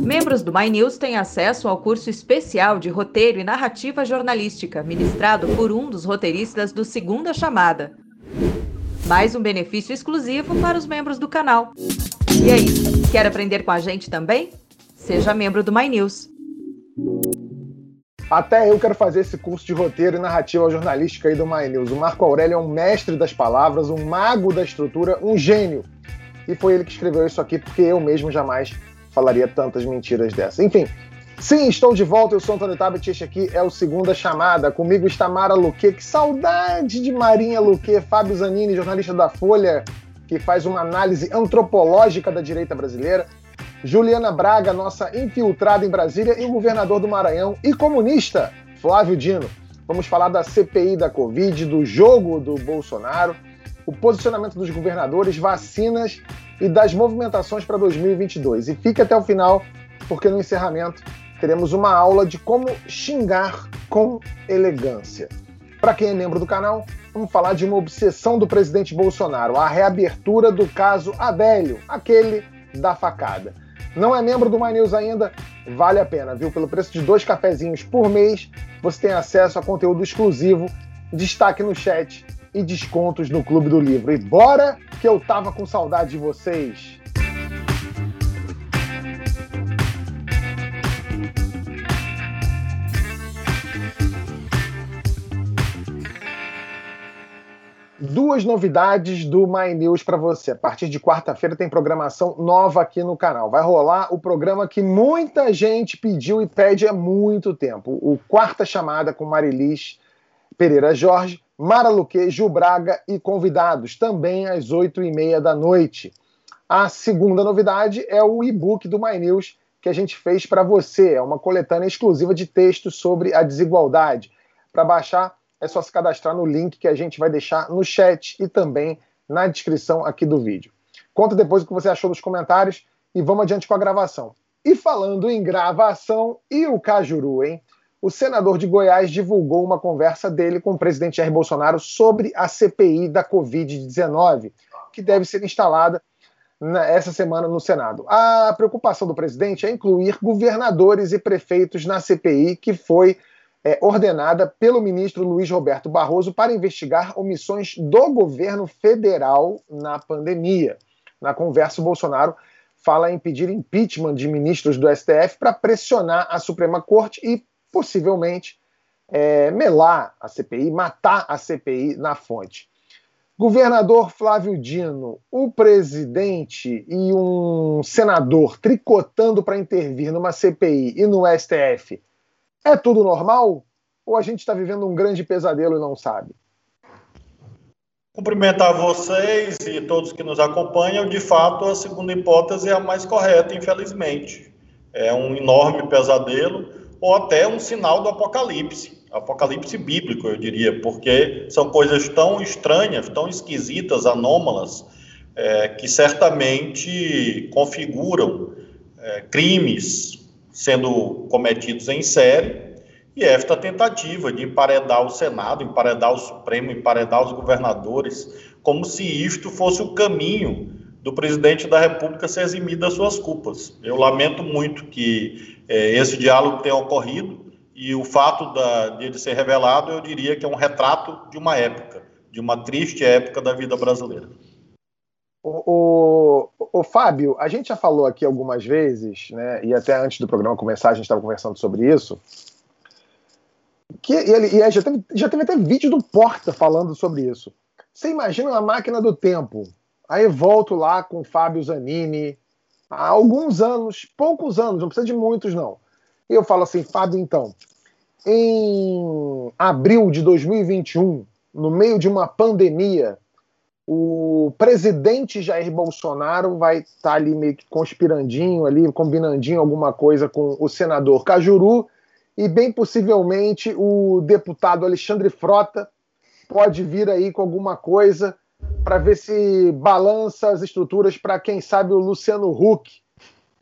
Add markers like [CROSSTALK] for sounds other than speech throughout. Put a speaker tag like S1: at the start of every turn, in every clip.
S1: Membros do My News têm acesso ao curso especial de roteiro e narrativa jornalística, ministrado por um dos roteiristas do Segunda Chamada. Mais um benefício exclusivo para os membros do canal. E aí, quer aprender com a gente também? Seja membro do My News.
S2: Até eu quero fazer esse curso de roteiro e narrativa jornalística aí do My News. O Marco Aurélio é um mestre das palavras, um mago da estrutura, um gênio. E foi ele que escreveu isso aqui, porque eu mesmo jamais falaria tantas mentiras dessa. Enfim, sim, estou de volta. Eu sou Antônio Tabet. Este aqui é o Segunda Chamada. Comigo está Mara Luque. Que saudade de Marinha Luque. Fábio Zanini, jornalista da Folha, que faz uma análise antropológica da direita brasileira. Juliana Braga, nossa infiltrada em Brasília, e o governador do Maranhão e comunista, Flávio Dino. Vamos falar da CPI da Covid, do jogo do Bolsonaro, o posicionamento dos governadores, vacinas e das movimentações para 2022. E fique até o final, porque no encerramento teremos uma aula de como xingar com elegância. Para quem é membro do canal, vamos falar de uma obsessão do presidente Bolsonaro, a reabertura do caso Adélio, aquele da facada. Não é membro do My News ainda? Vale a pena, viu? Pelo preço de dois cafezinhos por mês, você tem acesso a conteúdo exclusivo, destaque no chat e descontos no Clube do Livro. E bora que eu tava com saudade de vocês! duas novidades do My News para você. A partir de quarta-feira tem programação nova aqui no canal. Vai rolar o programa que muita gente pediu e pede há muito tempo. O Quarta Chamada com Marilis Pereira Jorge, Mara Luque, Gil Braga e convidados, também às oito e meia da noite. A segunda novidade é o e-book do My News que a gente fez para você. É uma coletânea exclusiva de textos sobre a desigualdade. Para baixar, é só se cadastrar no link que a gente vai deixar no chat e também na descrição aqui do vídeo. Conta depois o que você achou nos comentários e vamos adiante com a gravação. E falando em gravação e o Cajuru, hein? O senador de Goiás divulgou uma conversa dele com o presidente Jair Bolsonaro sobre a CPI da Covid-19, que deve ser instalada essa semana no Senado. A preocupação do presidente é incluir governadores e prefeitos na CPI, que foi é, ordenada pelo ministro Luiz Roberto Barroso para investigar omissões do governo federal na pandemia. Na conversa, o Bolsonaro fala em pedir impeachment de ministros do STF para pressionar a Suprema Corte e, possivelmente, é, melar a CPI, matar a CPI na fonte. Governador Flávio Dino, o presidente e um senador tricotando para intervir numa CPI e no STF é tudo normal? Ou a gente está vivendo um grande pesadelo e não sabe?
S3: Cumprimentar vocês e todos que nos acompanham. De fato, a segunda hipótese é a mais correta, infelizmente. É um enorme pesadelo ou até um sinal do apocalipse. Apocalipse bíblico, eu diria, porque são coisas tão estranhas, tão esquisitas, anômalas, é, que certamente configuram é, crimes, sendo cometidos em série, e esta tentativa de emparedar o Senado, emparedar o Supremo, emparedar os governadores, como se isto fosse o caminho do presidente da República se eximir das suas culpas. Eu lamento muito que é, esse diálogo tenha ocorrido e o fato da, de ele ser revelado, eu diria que é um retrato de uma época, de uma triste época da vida brasileira.
S2: O, o, o, Fábio, a gente já falou aqui algumas vezes, né, e até antes do programa começar a gente estava conversando sobre isso, que ele, e já, teve, já teve até vídeo do Porta falando sobre isso. Você imagina uma máquina do tempo, aí volto lá com o Fábio Zanini, há alguns anos, poucos anos, não precisa de muitos não. E eu falo assim, Fábio, então, em abril de 2021, no meio de uma pandemia, o presidente Jair Bolsonaro vai estar tá ali meio que conspirandinho, ali, combinandinho alguma coisa com o senador Cajuru, e bem possivelmente o deputado Alexandre Frota pode vir aí com alguma coisa para ver se balança as estruturas para, quem sabe, o Luciano Huck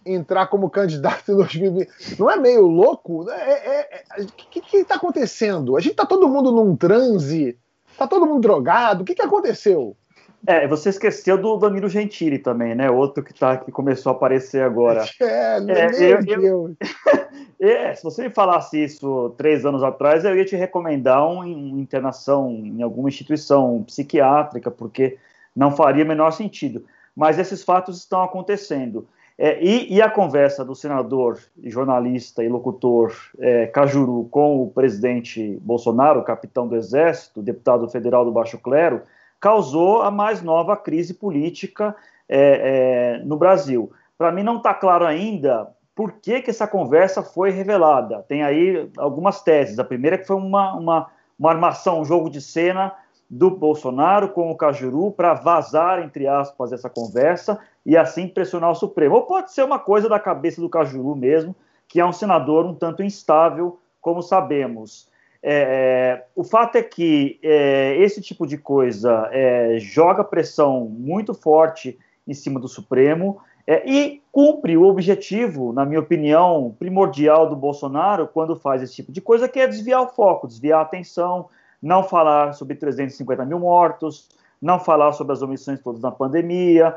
S2: entrar como candidato em 2020. Não é meio louco? O é, é, é, que está acontecendo? A gente está todo mundo num transe? Está todo mundo drogado? O que, que aconteceu?
S4: É, você esqueceu do Danilo Gentili também, né? Outro que, tá, que começou a aparecer agora.
S2: É, [LAUGHS] é meu eu,
S4: eu, [LAUGHS] é, se você me falasse isso três anos atrás, eu ia te recomendar uma internação em alguma instituição psiquiátrica, porque não faria menor sentido. Mas esses fatos estão acontecendo. É, e, e, a conversa do senador, jornalista e locutor é, Cajuru com o presidente Bolsonaro, capitão do Exército, deputado federal do Baixo Clero, causou a mais nova crise política é, é no Brasil. Para mim não está claro ainda por que, que essa conversa foi revelada. Tem aí algumas teses. A primeira é que foi uma, uma, uma armação, um jogo de cena do Bolsonaro com o Cajuru para vazar, entre aspas, essa conversa e assim pressionar o Supremo. Ou pode ser uma coisa da cabeça do Cajuru mesmo, que é um senador um tanto instável, como sabemos. É, o fato é que é, esse tipo de coisa é, joga pressão muito forte em cima do Supremo é, e cumpre o objetivo, na minha opinião, primordial do Bolsonaro quando faz esse tipo de coisa, que é desviar o foco, desviar a atenção, não falar sobre 350 mil mortos, não falar sobre as omissões todas na pandemia,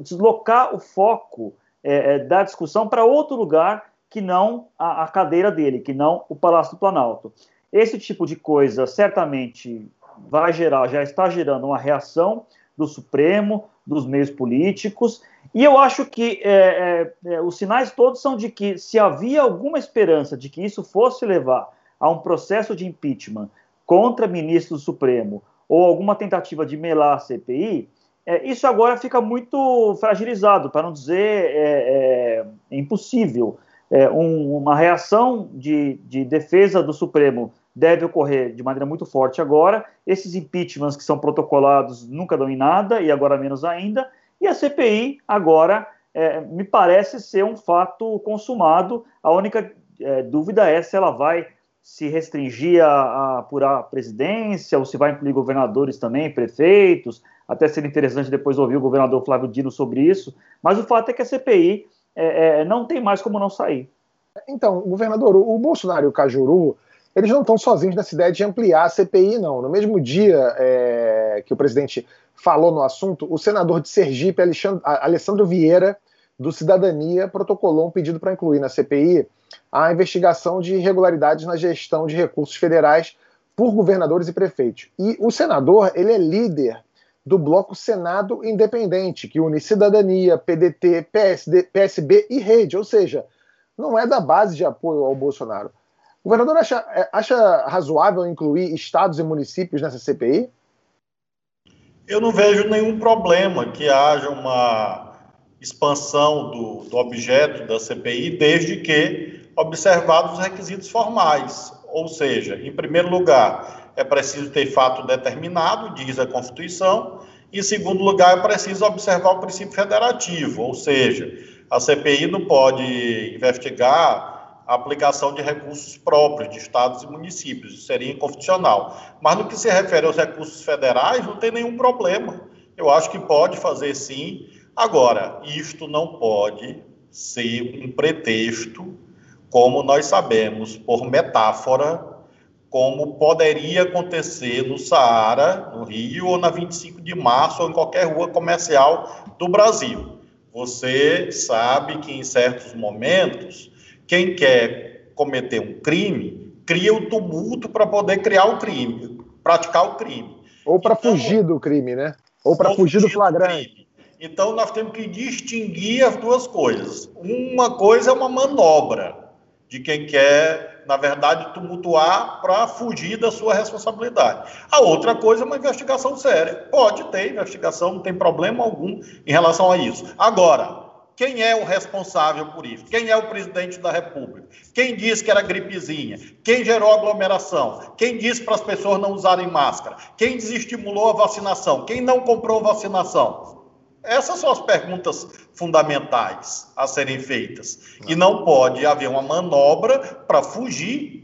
S4: deslocar o foco é, é da discussão para outro lugar que não a, a, cadeira dele, que não o Palácio do Planalto. Esse tipo de coisa certamente vai gerar, já está gerando uma reação do Supremo, dos meios políticos, e eu acho que é, é, é os sinais todos são de que se havia alguma esperança de que isso fosse levar a um processo de impeachment contra ministro do Supremo ou alguma tentativa de melar a CPI, é, isso agora fica muito fragilizado, para não dizer é, é, impossível. É, um, uma reação de, de, defesa do Supremo deve ocorrer de maneira muito forte agora. Esses impeachments que são protocolados nunca dão em nada, e agora menos ainda. E a CPI agora é, me parece ser um fato consumado. A única é, dúvida é se ela vai se restringir a, a apurar a presidência, ou se vai incluir governadores também, prefeitos, até seria interessante depois ouvir o governador Flávio Dino sobre isso, mas o fato é que a CPI é, é, não tem mais como não sair.
S2: Então, governador, o Bolsonaro e o Cajuru, eles não estão sozinhos nessa ideia de ampliar a CPI, não. No mesmo dia é, que o presidente falou no assunto, o senador de Sergipe, Alexandre, Alessandro Vieira, do Cidadania, protocolou um pedido para incluir na CPI a investigação de irregularidades na gestão de recursos federais por governadores e prefeitos. E o senador, ele é líder do bloco Senado Independente, que une Cidadania, PDT, PSD, PSB e Rede, ou seja, não é da base de apoio ao Bolsonaro. O governador acha, é, acha razoável incluir estados e municípios nessa CPI?
S3: Eu não vejo nenhum problema que haja uma expansão do, do objeto da CPI, desde que observados os requisitos formais. Ou seja, em primeiro lugar, é preciso ter fato determinado, diz a Constituição, e em segundo lugar, é preciso observar o princípio federativo, ou seja, a CPI não pode investigar a aplicação de recursos próprios de estados e municípios, seria inconstitucional. Mas no que se refere aos recursos federais, não tem nenhum problema. Eu acho que pode fazer sim. Agora, isto não pode ser um pretexto, como nós sabemos, por metáfora, como poderia acontecer no Saara, no Rio, ou na 25 de março, ou em qualquer rua comercial do Brasil. Você sabe que em certos momentos, quem quer cometer um crime, cria o tumulto para poder criar o crime, praticar o crime.
S2: Ou para então, fugir do crime, né? Ou para fugir do flagrante.
S3: Do então, nós temos que distinguir as duas coisas. Uma coisa é uma manobra de quem quer na verdade, tumultuar para fugir da sua responsabilidade. A outra coisa é uma investigação séria. Pode ter investigação, não tem problema algum em relação a isso. Agora, quem é o responsável por isso? Quem é o presidente da República? Quem disse que era gripezinha? Quem gerou aglomeração? Quem disse para as pessoas não usarem máscara? Quem desestimulou a vacinação? Quem não comprou vacinação? Essas são as perguntas fundamentais a serem feitas. E não pode haver uma manobra para fugir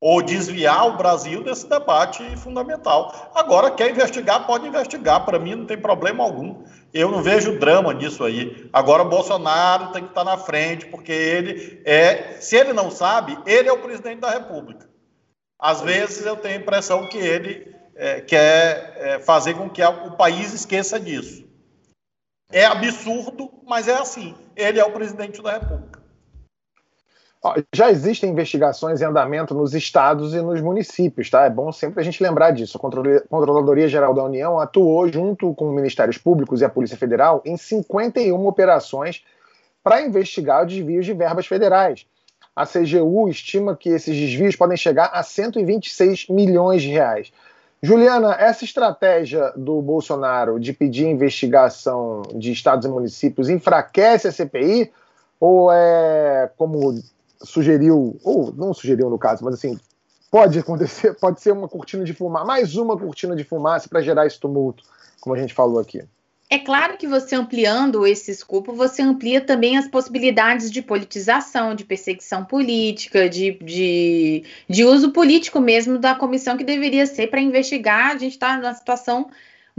S3: ou desviar o Brasil desse debate fundamental. Agora, quer investigar, pode investigar. Para mim, não tem problema algum. Eu não vejo drama nisso aí. Agora, Bolsonaro tem que estar na frente, porque ele é. Se ele não sabe, ele é o presidente da República. Às vezes eu tenho a impressão que ele é, quer é, fazer com que o país esqueça disso. É absurdo, mas é assim. Ele é o presidente da República.
S2: Já existem investigações em andamento nos estados e nos municípios, tá? É bom sempre a gente lembrar disso. A Controladoria Geral da União atuou junto com Ministérios Públicos e a Polícia Federal em 51 operações para investigar desvios de verbas federais. A CGU estima que esses desvios podem chegar a 126 milhões de reais. Juliana, essa estratégia do Bolsonaro de pedir investigação de estados e municípios enfraquece a CPI? Ou é, como sugeriu, ou não sugeriu no caso, mas assim, pode acontecer, [LAUGHS] pode ser uma cortina de fumaça, mais uma cortina de fumaça para gerar esse tumulto, como a gente falou aqui?
S5: É claro que você ampliando esse escopo, você amplia também as possibilidades de politização, de perseguição política, de, de, de uso político mesmo da comissão que deveria ser para investigar. A gente está numa situação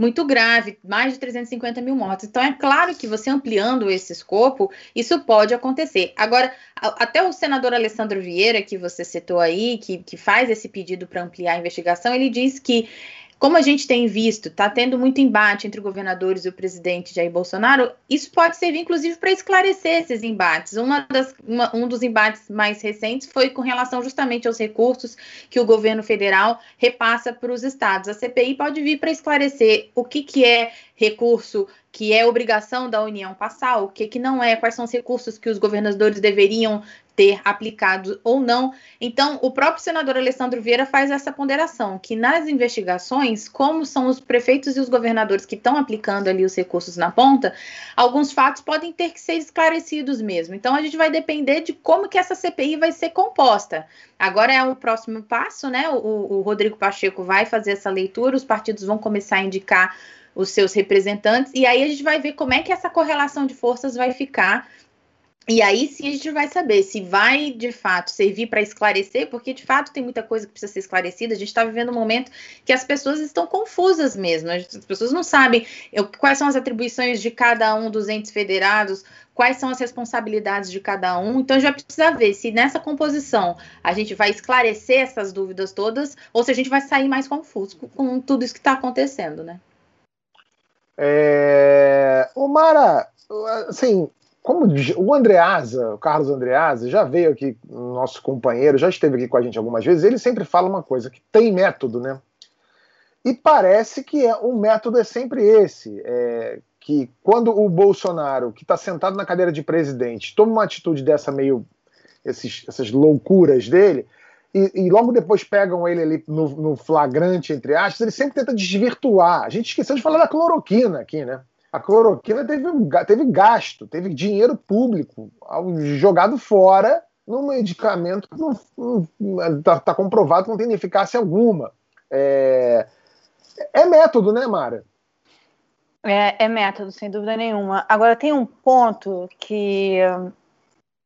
S5: muito grave, mais de 350 mil mortos. Então, é claro que você ampliando esse escopo, isso pode acontecer. Agora, até o senador Alessandro Vieira, que você citou aí, que, que faz esse pedido para ampliar a investigação, ele diz que como a gente tem visto, está tendo muito embate entre governadores e o presidente Jair Bolsonaro, isso pode servir, inclusive, para esclarecer esses embates. Uma das, uma, um dos embates mais recentes foi com relação justamente aos recursos que o governo federal repassa para os estados. A CPI pode vir para esclarecer o que, que é recurso que é obrigação da União passar, o que, que não é, quais são os recursos que os governadores deveriam ter aplicado ou não. Então, o próprio senador Alessandro Vieira faz essa ponderação, que nas investigações, como são os prefeitos e os governadores que estão aplicando ali os recursos na ponta, alguns fatos podem ter que ser esclarecidos mesmo. Então, a gente vai depender de como que essa CPI vai ser composta. Agora é o próximo passo, né? O, o Rodrigo Pacheco vai fazer essa leitura, os partidos vão começar a indicar os seus representantes, e aí a gente vai ver como é que essa correlação de forças vai ficar. E aí sim a gente vai saber se vai de fato servir para esclarecer, porque de fato tem muita coisa que precisa ser esclarecida. A gente está vivendo um momento que as pessoas estão confusas mesmo. As pessoas não sabem quais são as atribuições de cada um dos entes federados, quais são as responsabilidades de cada um. Então a gente vai precisar ver se nessa composição a gente vai esclarecer essas dúvidas todas ou se a gente vai sair mais confuso com, com tudo isso que está acontecendo, né?
S2: É... O Mara, assim, como o Andreasa, o Carlos Andreasa, já veio aqui, nosso companheiro, já esteve aqui com a gente algumas vezes, ele sempre fala uma coisa, que tem método, né? E parece que é, o método é sempre esse, é, que quando o Bolsonaro, que está sentado na cadeira de presidente, toma uma atitude dessa meio, esses, essas loucuras dele, e, e, logo depois pegam ele ali no, no, flagrante, entre aspas, ele sempre tenta desvirtuar. A gente esqueceu de falar da cloroquina aqui, né? A cloroquina teve, teve gasto, teve dinheiro público jogado fora num medicamento que está tá comprovado que não tem eficácia alguma. É, é método, né, Mara?
S6: É, é, método, sem dúvida nenhuma. Agora, tem um ponto que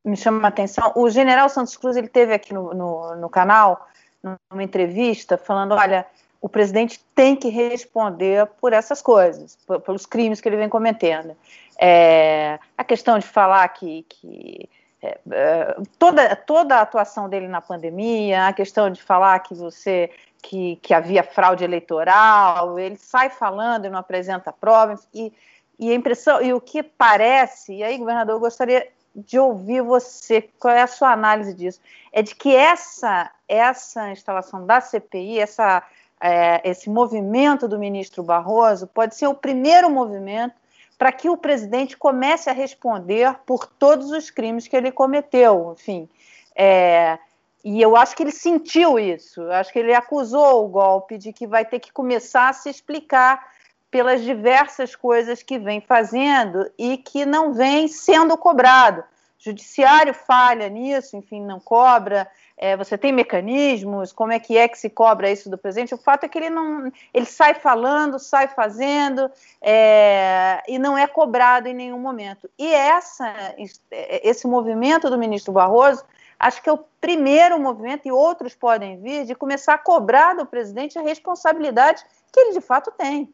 S6: me chama a atenção. O general Santos Cruz ele teve aqui no, no, no canal, numa entrevista, falando: olha, o presidente tem que responder por essas coisas, por, pelos crimes que ele vem cometendo. É, a questão de falar que, que é, é, toda, toda a atuação dele na pandemia, a questão de falar que você que, que havia fraude eleitoral, ele sai falando e não apresenta provas, e, e a impressão, e o que parece, e aí, governador, eu gostaria de ouvir você, qual é a sua análise disso? É de que essa, essa instalação da CPI, essa, é, esse movimento do ministro Barroso, pode ser o primeiro movimento para que o presidente comece a responder por todos os crimes que ele cometeu. Enfim, é, e eu acho que ele sentiu isso, eu acho que ele acusou o golpe de que vai ter que começar a se explicar pelas diversas coisas que vem fazendo e que não vem sendo cobrado. O judiciário falha nisso, enfim, não cobra. É, você tem mecanismos, como é que é que se cobra isso do presidente? O fato é que ele não, ele sai falando, sai fazendo é, e não é cobrado em nenhum momento. E essa, esse movimento do ministro Barroso, acho que é o primeiro movimento e outros podem vir de começar a cobrar do presidente a responsabilidade que ele de fato tem.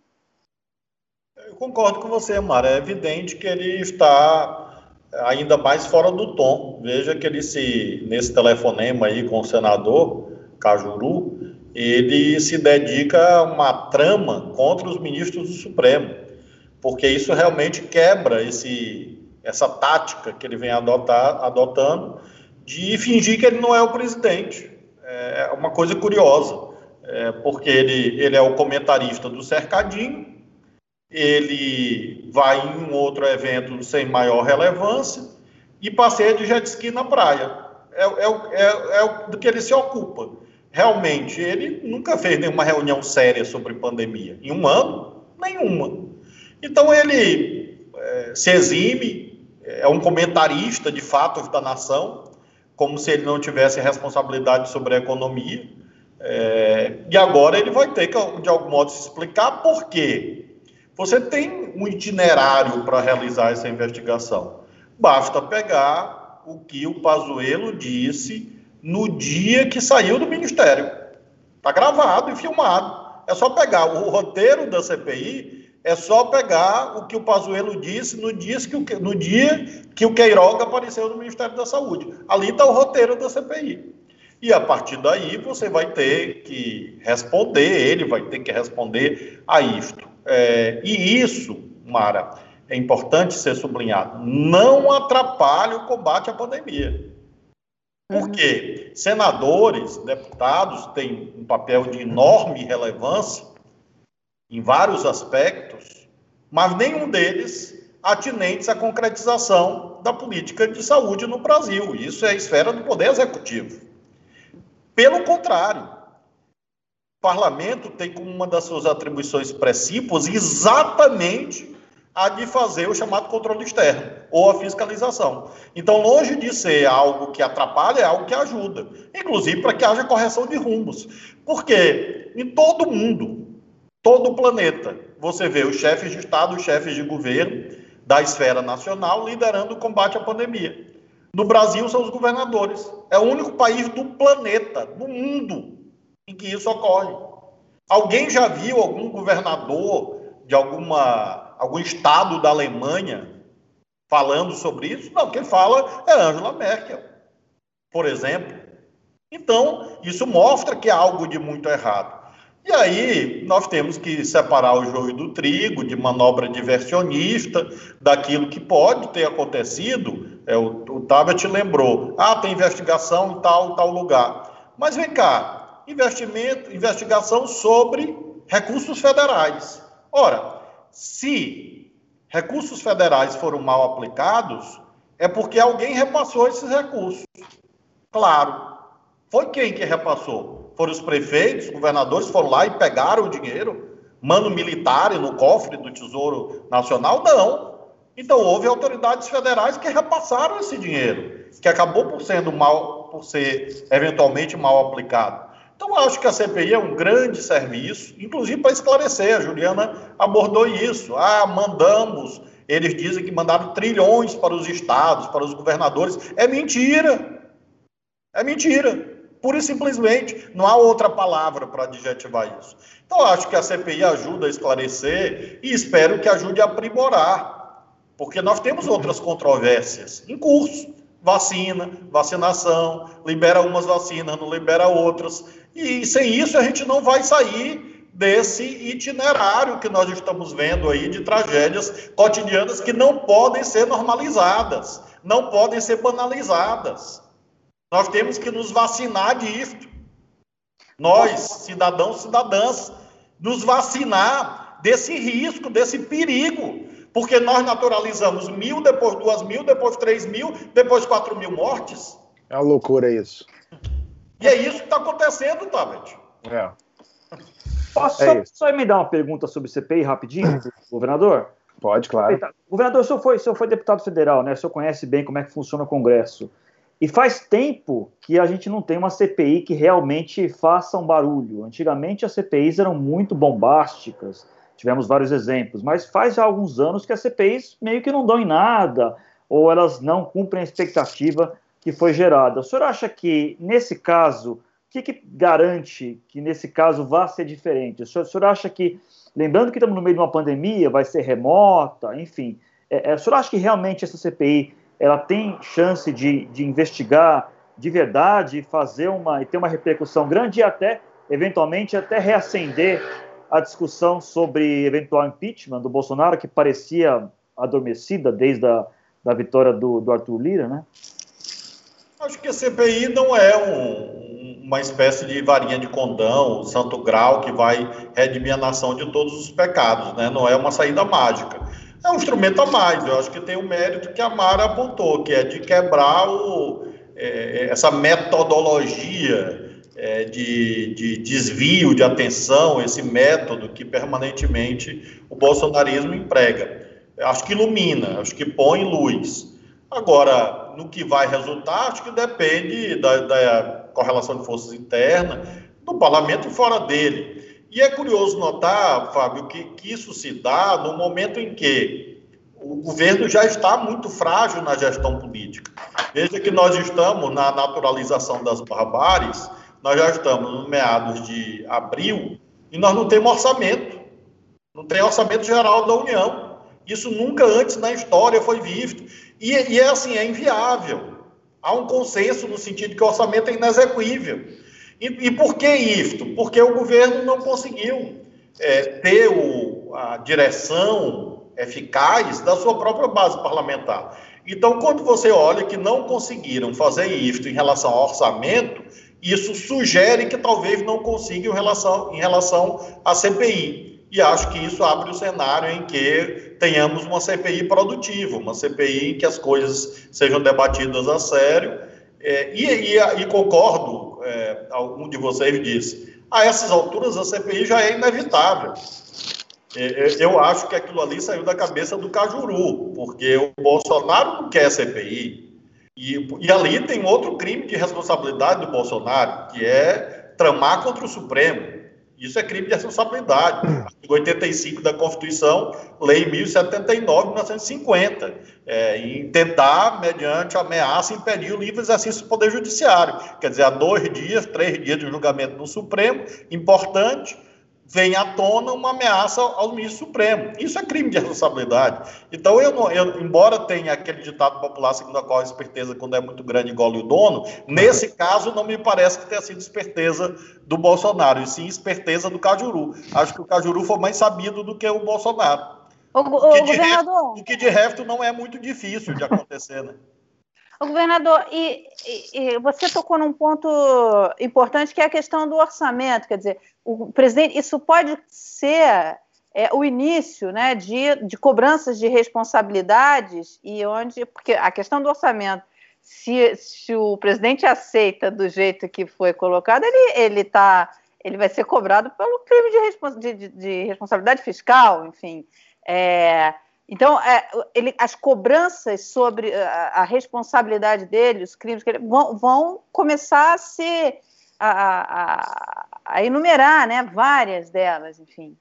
S3: Eu concordo com você, Mara. É evidente que ele está ainda mais fora do tom. Veja que ele se, nesse telefonema aí com o senador Cajuru, ele se dedica a uma trama contra os ministros do Supremo, porque isso realmente quebra esse, essa tática que ele vem adotar, adotando de fingir que ele não é o presidente. É uma coisa curiosa, é, porque ele, ele é o comentarista do Cercadinho, ele vai em um outro evento sem maior relevância e passeia de jet ski na praia. É, é, é, é do que ele se ocupa. Realmente, ele nunca fez nenhuma reunião séria sobre pandemia. Em um ano, nenhuma. Então, ele é, se exime, é um comentarista de fatos da nação, como se ele não tivesse responsabilidade sobre a economia. É, e agora ele vai ter que, de algum modo, se explicar por quê você tem um itinerário para realizar essa investigação. Basta pegar o que o Pazuello disse no dia que saiu do Ministério. Está gravado e filmado. É só pegar o roteiro da CPI, é só pegar o que o Pazuello disse no dia que o, no dia que o Queiroga apareceu no Ministério da Saúde. Ali está o roteiro da CPI. E a partir daí você vai ter que responder, ele vai ter que responder a isto. É, e isso, Mara, é importante ser sublinhado, não atrapalha o combate à pandemia. Porque uhum. senadores, deputados têm um papel de enorme relevância em vários aspectos, mas nenhum deles atinentes à concretização da política de saúde no Brasil. Isso é a esfera do Poder Executivo. Pelo contrário, parlamento tem como uma das suas atribuições principais exatamente a de fazer o chamado controle externo ou a fiscalização. Então, longe de ser algo que atrapalha, é algo que ajuda, inclusive para que haja correção de rumos. Porque em todo mundo, todo o planeta, você vê os chefes de Estado, os chefes de governo da esfera nacional liderando o combate à pandemia. No Brasil, são os governadores. É o único país do planeta, do mundo, em que isso ocorre. Alguém já viu algum governador de alguma, algum estado da Alemanha falando sobre isso? Não, quem fala é Angela Merkel, por exemplo. Então, isso mostra que há algo de muito errado. E aí, nós temos que separar o joio do trigo, de manobra diversionista, daquilo que pode ter acontecido. É, o, o Tabet lembrou: ah, tem investigação em tal, tal lugar. Mas vem cá, investimento, investigação sobre recursos federais. Ora, se recursos federais foram mal aplicados, é porque alguém repassou esses recursos. Claro. Foi quem que repassou? Foram os prefeitos, os governadores foram lá e pegaram o dinheiro? Mano militar no cofre do Tesouro Nacional? Não. Então houve autoridades federais que repassaram esse dinheiro, que acabou por sendo mal, por ser eventualmente mal aplicado. Então, acho que a CPI é um grande serviço, inclusive para esclarecer. A Juliana abordou isso. Ah, mandamos. Eles dizem que mandaram trilhões para os estados, para os governadores. É mentira. É mentira. Pura e simplesmente. Não há outra palavra para adjetivar isso. Então, acho que a CPI ajuda a esclarecer e espero que ajude a aprimorar. Porque nós temos outras controvérsias em curso vacina, vacinação, libera umas vacinas, não libera outras. E sem isso a gente não vai sair desse itinerário que nós estamos vendo aí de tragédias cotidianas que não podem ser normalizadas, não podem ser banalizadas. Nós temos que nos vacinar disto. Nós, cidadãos, cidadãs, nos vacinar desse risco, desse perigo porque nós naturalizamos mil, depois duas mil, depois três mil, depois quatro mil mortes.
S2: É uma loucura isso.
S3: E é isso que está acontecendo, Tabet.
S4: É. Posso é só, só me dar uma pergunta sobre CPI rapidinho, [CLEARS THROAT] governador?
S2: Pode, claro.
S4: Governador, o senhor, foi, o senhor foi deputado federal, né? O senhor conhece bem como é que funciona o Congresso. E faz tempo que a gente não tem uma CPI que realmente faça um barulho. Antigamente as CPIs eram muito bombásticas, tivemos vários exemplos, mas faz já alguns anos que as CPIs meio que não dão em nada, ou elas não cumprem a expectativa que foi gerada. O senhor acha que, nesse caso, o que, que garante que nesse caso vá ser diferente? O senhor, o senhor, acha que, lembrando que estamos no meio de uma pandemia, vai ser remota, enfim, é, é, o senhor acha que realmente essa CPI ela tem chance de, de investigar de verdade, fazer uma e ter uma repercussão grande e até eventualmente até reacender a discussão sobre eventual impeachment do Bolsonaro, que parecia adormecida desde a da vitória do, do Arthur Lira, né?
S3: Acho que a CPI não é um, uma espécie de varinha de condão, santo grau que vai redimir a nação de todos os pecados, né? Não é uma saída mágica. É um instrumento a mais. Eu acho que tem o mérito que a Mara apontou, que é de quebrar o, é, essa metodologia é, de, de, desvio de atenção, esse método que permanentemente o bolsonarismo emprega. Acho que ilumina, acho que põe luz. Agora, no que vai resultar, acho que depende da, da correlação de forças interna, do parlamento e fora dele. E é curioso notar, Fábio, que, que isso se dá no momento em que o governo já está muito frágil na gestão política. Veja que nós estamos na naturalização das barbáries, nós já estamos no meados de abril e nós não temos orçamento. Não tem orçamento geral da União. Isso nunca antes na história foi visto. E, e é assim, é inviável. Há um consenso no sentido que o orçamento é inexequível. E, e por que isto? Porque o governo não conseguiu é, ter o, a direção eficaz da sua própria base parlamentar. Então, quando você olha que não conseguiram fazer isto em relação ao orçamento, isso sugere que talvez não consigam em relação, em relação à CPI. E acho que isso abre o cenário em que tenhamos uma CPI produtiva, uma CPI em que as coisas sejam debatidas a sério. É, e, e, e, concordo, é, algum de vocês disse, a essas alturas a CPI já é inevitável. É, é, eu acho que aquilo ali saiu da cabeça do Cajuru, porque o Bolsonaro não quer CPI. E, e ali tem outro crime de responsabilidade do Bolsonaro, que é tramar contra o Supremo. Isso é crime de responsabilidade. Artigo 85 da Constituição, Lei 1079, 1950. É, em tentar, mediante ameaça, impedir o livre exercício do Poder Judiciário. Quer dizer, há dois dias, três dias de julgamento no Supremo, importante, vem à tona uma ameaça ao ministro Supremo. Isso é crime de responsabilidade. Então, eu, não, eu embora tenha aquele ditado popular segundo a qual a esperteza, quando é muito grande, engole o dono, nesse caso, não me parece que tenha sido esperteza do Bolsonaro, e sim esperteza do Cajuru. Acho que o Cajuru foi mais sabido do que o Bolsonaro. O, o, o que, de governador... resto, que de resto não é muito difícil de acontecer, né?
S6: O governador, e, e, e, você tocou num ponto importante que é a questão do orçamento. Quer dizer, o presidente, isso pode ser é, o início né, de, de cobranças de responsabilidades e onde. Porque a questão do orçamento, se, se o presidente aceita do jeito que foi colocado, ele, ele, tá, ele vai ser cobrado pelo crime de, de, de responsabilidade fiscal, enfim. É, então, é, ele, as cobranças sobre a, a, responsabilidade dele, os crimes que ele, vão, vão começar a ser a, a, a, enumerar, né, várias delas, enfim.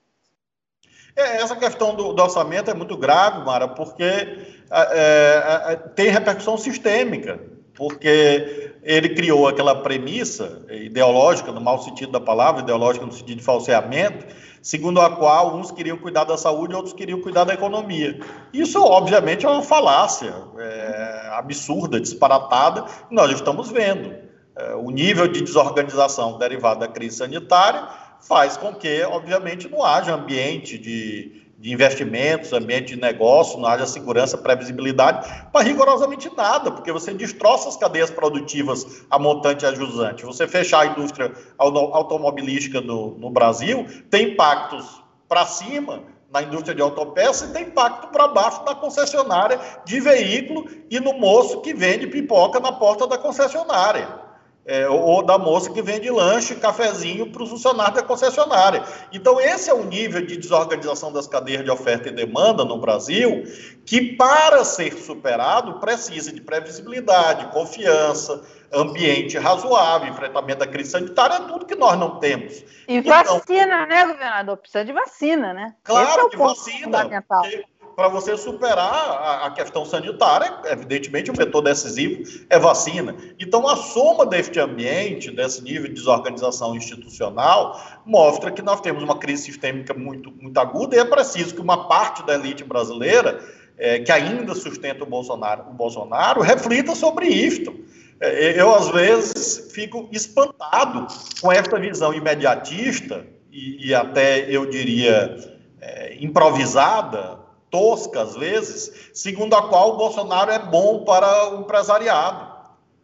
S3: É, essa questão do, do, orçamento é muito grave, Mara, porque é, tem repercussão sistêmica, porque ele criou aquela premissa ideológica, no mau sentido da palavra, ideológica no sentido de falseamento, segundo a qual uns queriam cuidar da saúde e outros queriam cuidar da economia. Isso, obviamente, é uma falácia é, absurda, disparatada, e nós estamos vendo. É, o nível de desorganização derivado da crise sanitária faz com que, obviamente, não haja ambiente de de investimentos, ambiente de negócio, não haja segurança, previsibilidade, para rigorosamente nada, porque você destroça as cadeias produtivas a montante e a jusante. Você fechar a indústria automobilística no, no Brasil tem impactos para cima na indústria de autopeças e tem impacto para baixo na concessionária de veículo e no moço que vende pipoca na porta da concessionária é, ou da moça que vende lanche, cafezinho para os funcionários da concessionária. Então, esse é o nível de desorganização das cadeias de oferta e demanda no Brasil, que, para ser superado, precisa de previsibilidade, confiança, ambiente razoável, enfrentamento da crise sanitária, é tudo que nós não temos.
S6: E então, vacina, né, governador? Precisa de vacina, né?
S3: Claro, é de vacina. Fundamental. Porque para você superar a, a, questão sanitária, evidentemente o vetor decisivo é vacina. Então, a soma deste ambiente, desse nível de desorganização institucional, mostra que nós temos uma crise sistêmica muito, muito aguda e é preciso que uma parte da elite brasileira, é, que ainda sustenta o Bolsonaro, o Bolsonaro reflita sobre isto. É, eu, às vezes, fico espantado com esta visão imediatista e, e até, eu diria, é, improvisada, tosca às vezes, segundo a qual o Bolsonaro é bom para o empresariado.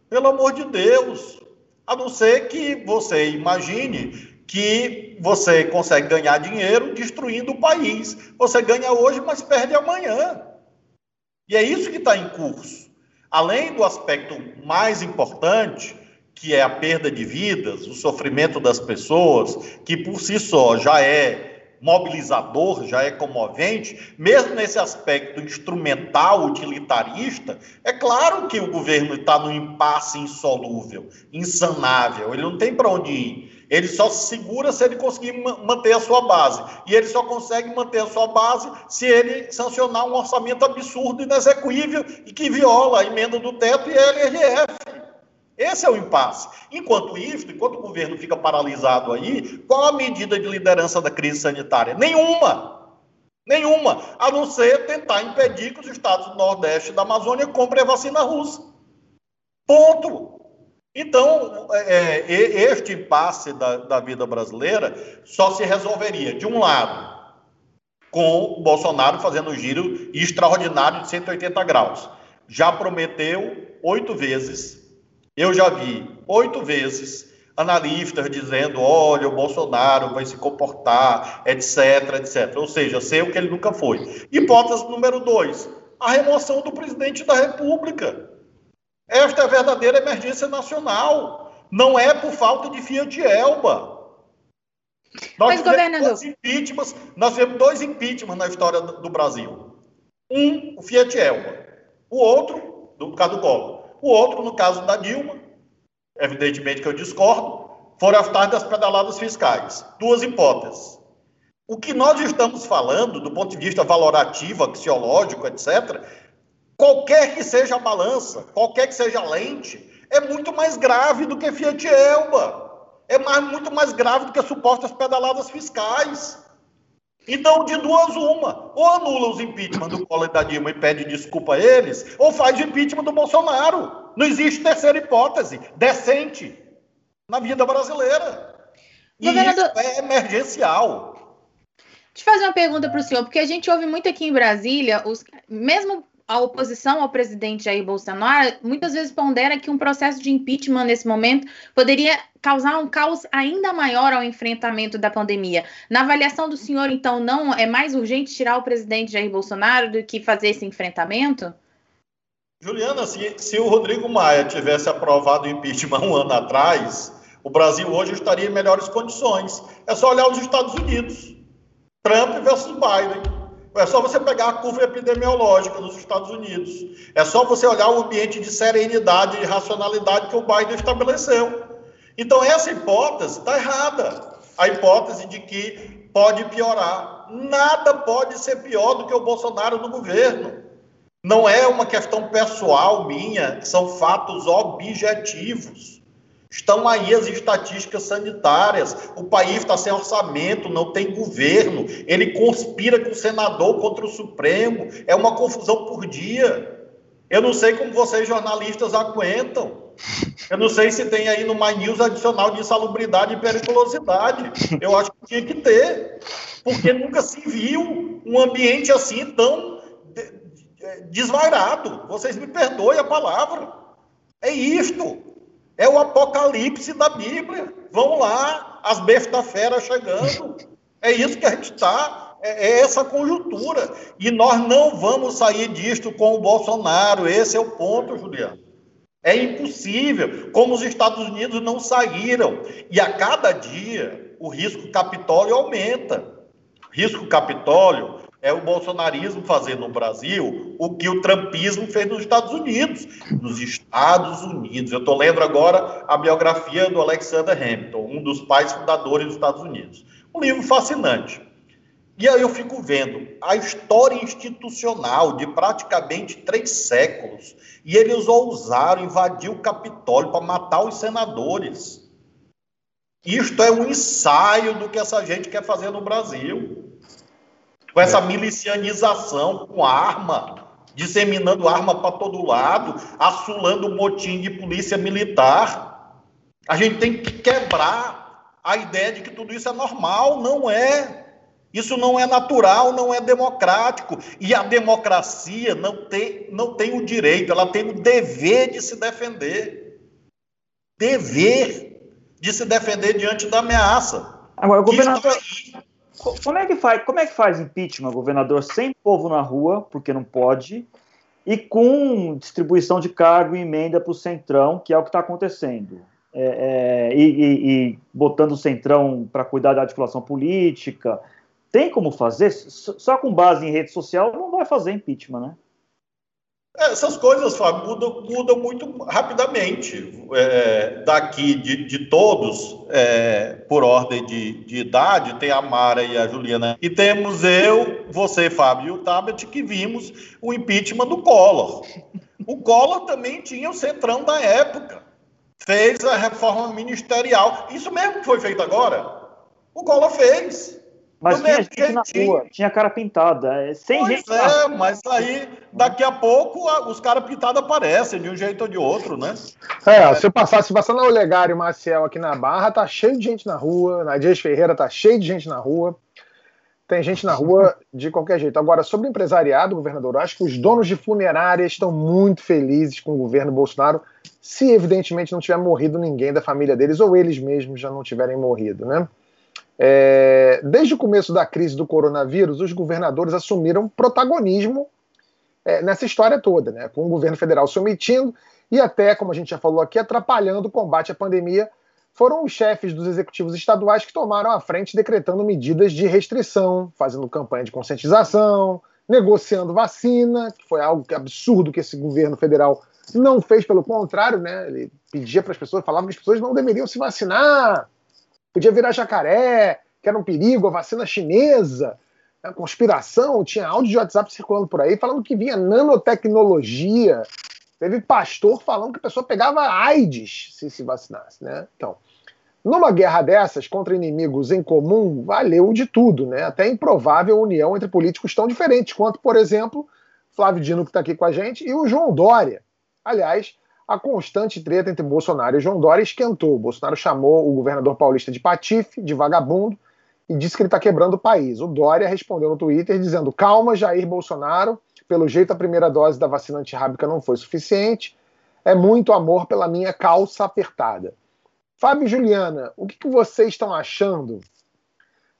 S3: Pelo amor de Deus, a não ser que você imagine que você consegue ganhar dinheiro destruindo o país. Você ganha hoje, mas perde amanhã. E é isso que está em curso. Além do aspecto mais importante, que é a perda de vidas, o sofrimento das pessoas, que por si só já é mobilizador, já é comovente, mesmo nesse aspecto instrumental, utilitarista, é claro que o governo está num impasse insolúvel, insanável, ele não tem para onde ir. Ele só se segura se ele conseguir manter a sua base. E ele só consegue manter a sua base se ele sancionar um orçamento absurdo, inexequível e que viola a emenda do teto e a LRF. Esse é o impasse. Enquanto isso, enquanto o governo fica paralisado aí, qual a medida de liderança da crise sanitária? Nenhuma. Nenhuma. A não ser tentar impedir que os estados do Nordeste e da Amazônia comprem a vacina russa. Ponto. Então, é, é este impasse da, da vida brasileira só se resolveria, de um lado, com o Bolsonaro fazendo um giro extraordinário de 180 graus. Já prometeu oito vezes eu já vi oito vezes analistas dizendo: olha, o Bolsonaro vai se comportar, etc, etc. Ou seja, sei o que ele nunca foi. Hipótese número dois: a remoção do presidente da República. Esta é a verdadeira emergência nacional. Não é por falta de Fiat Elba. Nós
S5: Mas.
S3: Dois impeachments, nós tivemos dois impeachments na história do Brasil. Um, o Fiat Elba. O outro, do caso do Collor. O outro, no caso da Dilma, evidentemente que eu discordo, foram as das pedaladas fiscais. Duas hipóteses. O que nós estamos falando, do ponto de vista valorativo, axiológico, etc., qualquer que seja a balança, qualquer que seja a lente, é muito mais grave do que Fiat Elba. É mais, muito mais grave do que supostas pedaladas fiscais. Então, de duas, uma. Ou anula os impeachment do Collor e da Dilma e pede desculpa a eles, ou faz o impeachment do Bolsonaro. Não existe terceira hipótese decente na vida brasileira. E Governador... isso é emergencial.
S5: Deixa eu fazer uma pergunta para o senhor, porque a gente ouve muito aqui em Brasília, os, mesmo a oposição ao presidente Jair Bolsonaro muitas vezes pondera que um processo de impeachment nesse momento poderia causar um caos ainda maior ao enfrentamento da pandemia. Na avaliação do senhor, então, não é mais urgente tirar o presidente Jair Bolsonaro do que fazer esse enfrentamento?
S3: Juliana, se, se o Rodrigo Maia tivesse aprovado o impeachment um ano atrás, o Brasil hoje estaria em melhores condições. É só olhar os Estados Unidos. Trump versus Biden. É só você pegar a curva epidemiológica nos Estados Unidos. É só você olhar o ambiente de serenidade e racionalidade que o Biden estabeleceu. Então, essa hipótese está errada. A hipótese de que pode piorar. Nada pode ser pior do que o Bolsonaro no governo. Não é uma questão pessoal minha, são fatos objetivos. Estão aí as estatísticas sanitárias. O país está sem orçamento, não tem governo. Ele conspira com o senador contra o Supremo. É uma confusão por dia. Eu não sei como vocês jornalistas aguentam. Eu não sei se tem aí no My News adicional de insalubridade e periculosidade. Eu acho que tinha que ter, porque nunca se viu um ambiente assim tão desvairado. Vocês me perdoem a palavra. É isto. É o apocalipse da Bíblia. Vão lá, as bestas fera chegando. É isso que a gente está. É, é essa conjuntura. E nós não vamos sair disto com o Bolsonaro. Esse é o ponto, Juliano. É impossível. Como os Estados Unidos não saíram. E a cada dia o risco Capitólio aumenta. Risco Capitólio é o bolsonarismo fazer no Brasil o que o trumpismo fez nos Estados Unidos. Nos Estados Unidos. Eu estou lendo agora a biografia do Alexander Hamilton, um dos pais fundadores dos Estados Unidos. Um livro fascinante. E aí eu fico vendo a história institucional de praticamente três séculos. E eles ousaram invadir o Capitólio para matar os senadores. Isto é um ensaio do que essa gente quer fazer no Brasil com essa milicianização, com arma. disseminando arma para todo lado, assulando motim de polícia militar. A gente tem que quebrar a ideia de que tudo isso é normal, não é. Isso não é natural, não é democrático. E a democracia não tem, não tem o direito, ela tem o dever de se defender. Dever de se defender diante da ameaça.
S4: Agora, governador, como é que faz, como é que faz impeachment, governador, sem povo na rua, porque não pode, e com distribuição de cargo e emenda para o Centrão, que é o que está acontecendo? É, é, e, e, e, botando o Centrão para cuidar da articulação política, tem como fazer? Só com base em rede social não vai fazer impeachment, né?
S3: Essas coisas, Fábio, mudam, mudam muito rapidamente. É, daqui de, de todos, é, por ordem de, de, idade, tem a Mara e a Juliana. E temos eu, você, Fábio, e o Tabet, que vimos o impeachment do Collor. O Collor também tinha o centrão da época. Fez a reforma ministerial. Isso mesmo que foi feito agora. O Collor fez.
S4: Mas tinha gente na rua, tinha cara pintada. É, sem
S3: pois
S4: gente.
S3: É, mas aí daqui a pouco os caras pintados aparecem de um jeito ou de outro, né?
S2: É, se eu passar, se passar na Olegário Maciel aqui na Barra, tá cheio de gente na rua. Na Dias Ferreira tá cheio de gente na rua. Tem gente na rua de qualquer jeito. Agora, sobre o empresariado, governador, eu acho que os donos de funerárias estão muito felizes com o governo Bolsonaro, se evidentemente não tiver morrido ninguém da família deles ou eles mesmos já não tiverem morrido, né? É, desde o começo da crise do coronavírus, os governadores assumiram protagonismo é, nessa história toda, né, com o governo federal se omitindo e até, como a gente já falou aqui, atrapalhando o combate à pandemia. Foram os chefes dos executivos estaduais que tomaram a frente, decretando medidas de restrição, fazendo campanha de conscientização, negociando vacina, que foi algo absurdo que esse governo federal não fez, pelo contrário, né? Ele pedia para as pessoas, falava que as pessoas não deveriam se vacinar, podia virar jacaré, que era um perigo, a vacina chinesa, a conspiração, tinha áudio de WhatsApp circulando por aí falando que vinha nanotecnologia. Teve pastor falando que a pessoa pegava AIDS se se vacinasse, né? Então, numa guerra dessas contra inimigos em comum, valeu de tudo, né? Até improvável união entre políticos tão diferentes quanto, por exemplo, Flávio Dino, que está aqui com a gente, e o João Dória. Aliás, a constante treta entre Bolsonaro e João Dória esquentou. Bolsonaro chamou o governador paulista de patife, de vagabundo, e disse que ele está quebrando o país. O Dória respondeu no Twitter dizendo: calma, Jair Bolsonaro, pelo jeito a primeira dose da vacina antirrábica não foi suficiente. É muito amor pela minha calça apertada. Fábio e Juliana, o que, que vocês estão achando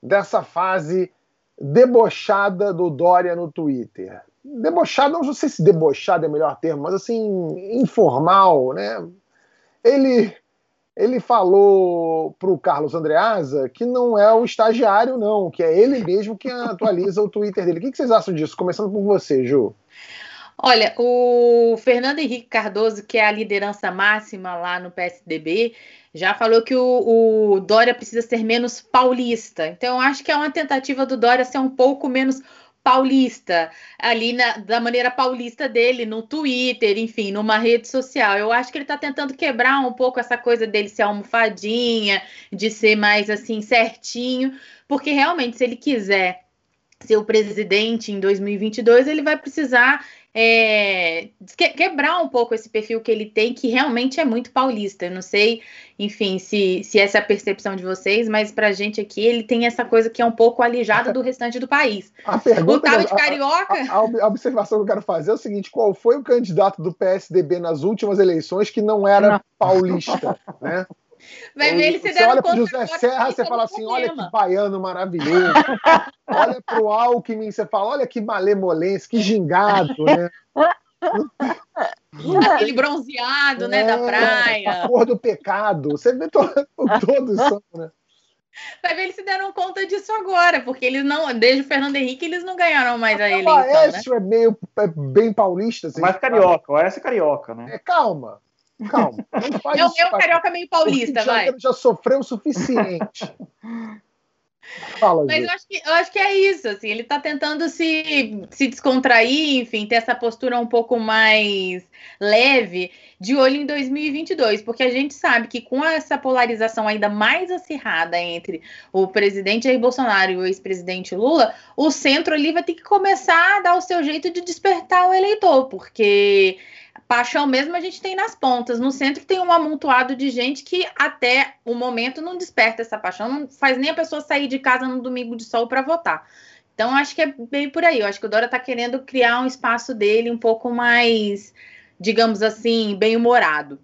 S2: dessa fase debochada do Dória no Twitter? Debochado, não sei se debochado é o melhor termo, mas assim, informal, né? Ele, ele falou para o Carlos Andreasa que não é o estagiário, não, que é ele mesmo que atualiza o Twitter dele. O que vocês acham disso? Começando por você, Ju.
S5: Olha, o Fernando Henrique Cardoso, que é a liderança máxima lá no PSDB, já falou que o, o Dória precisa ser menos paulista. Então, acho que é uma tentativa do Dória ser um pouco menos ali na, da maneira paulista dele, no Twitter, enfim, numa rede social. Eu acho que ele está tentando quebrar um pouco essa coisa dele ser almofadinha, de ser mais assim certinho, porque realmente, se ele quiser ser o presidente em 2022, ele vai precisar é, quebrar um pouco esse perfil que ele tem, que realmente é muito paulista. Eu não sei, enfim, se, se essa é a percepção de vocês, mas pra gente aqui ele tem essa coisa que é um pouco alijada do restante do país.
S2: A pergunta,
S5: o de carioca.
S2: A, a, a, observação que eu quero fazer é o seguinte: qual foi o candidato do PSDB nas últimas eleições que não era não. paulista, né? [LAUGHS]
S5: Vai ver ele se
S2: Você olha para José Serra, você fala assim: olha que baiano maravilhoso. [LAUGHS] olha para o Alckmin, você fala: olha que malemolência, que gingado, né? [LAUGHS]
S5: Aquele bronzeado, né, da é, praia.
S2: A cor do pecado. Você vê [LAUGHS] todo, todos são, né?
S5: Vai ver, eles se deram conta disso agora, porque eles não, desde o Fernando Henrique, eles não ganharam mais a eleição. O Aécio
S2: né? é meio é bem paulista.
S4: Assim, Mais carioca, o Aécio é carioca, né?
S2: É, calma. Calma. Não [LAUGHS]
S5: faz é, o carioca meio paulista, vai.
S2: Já sofreu o suficiente. [LAUGHS]
S5: Fala, Mas eu acho, que, eu acho que é isso, assim, ele está tentando se, se descontrair, enfim, ter essa postura um pouco mais leve, de olho em 2022, porque a gente sabe que com essa polarização ainda mais acirrada entre o presidente Jair Bolsonaro e o ex-presidente Lula, o centro ali vai ter que começar a dar o seu jeito de despertar o eleitor, porque paixão mesmo a gente tem nas pontas. No centro tem um amontoado de gente que até o momento não desperta essa paixão, não faz nem a pessoa sair de casa no domingo de sol para votar. Então acho que é bem por aí. Eu acho que o Dora está querendo criar um espaço dele um pouco mais, digamos assim, bem humorado.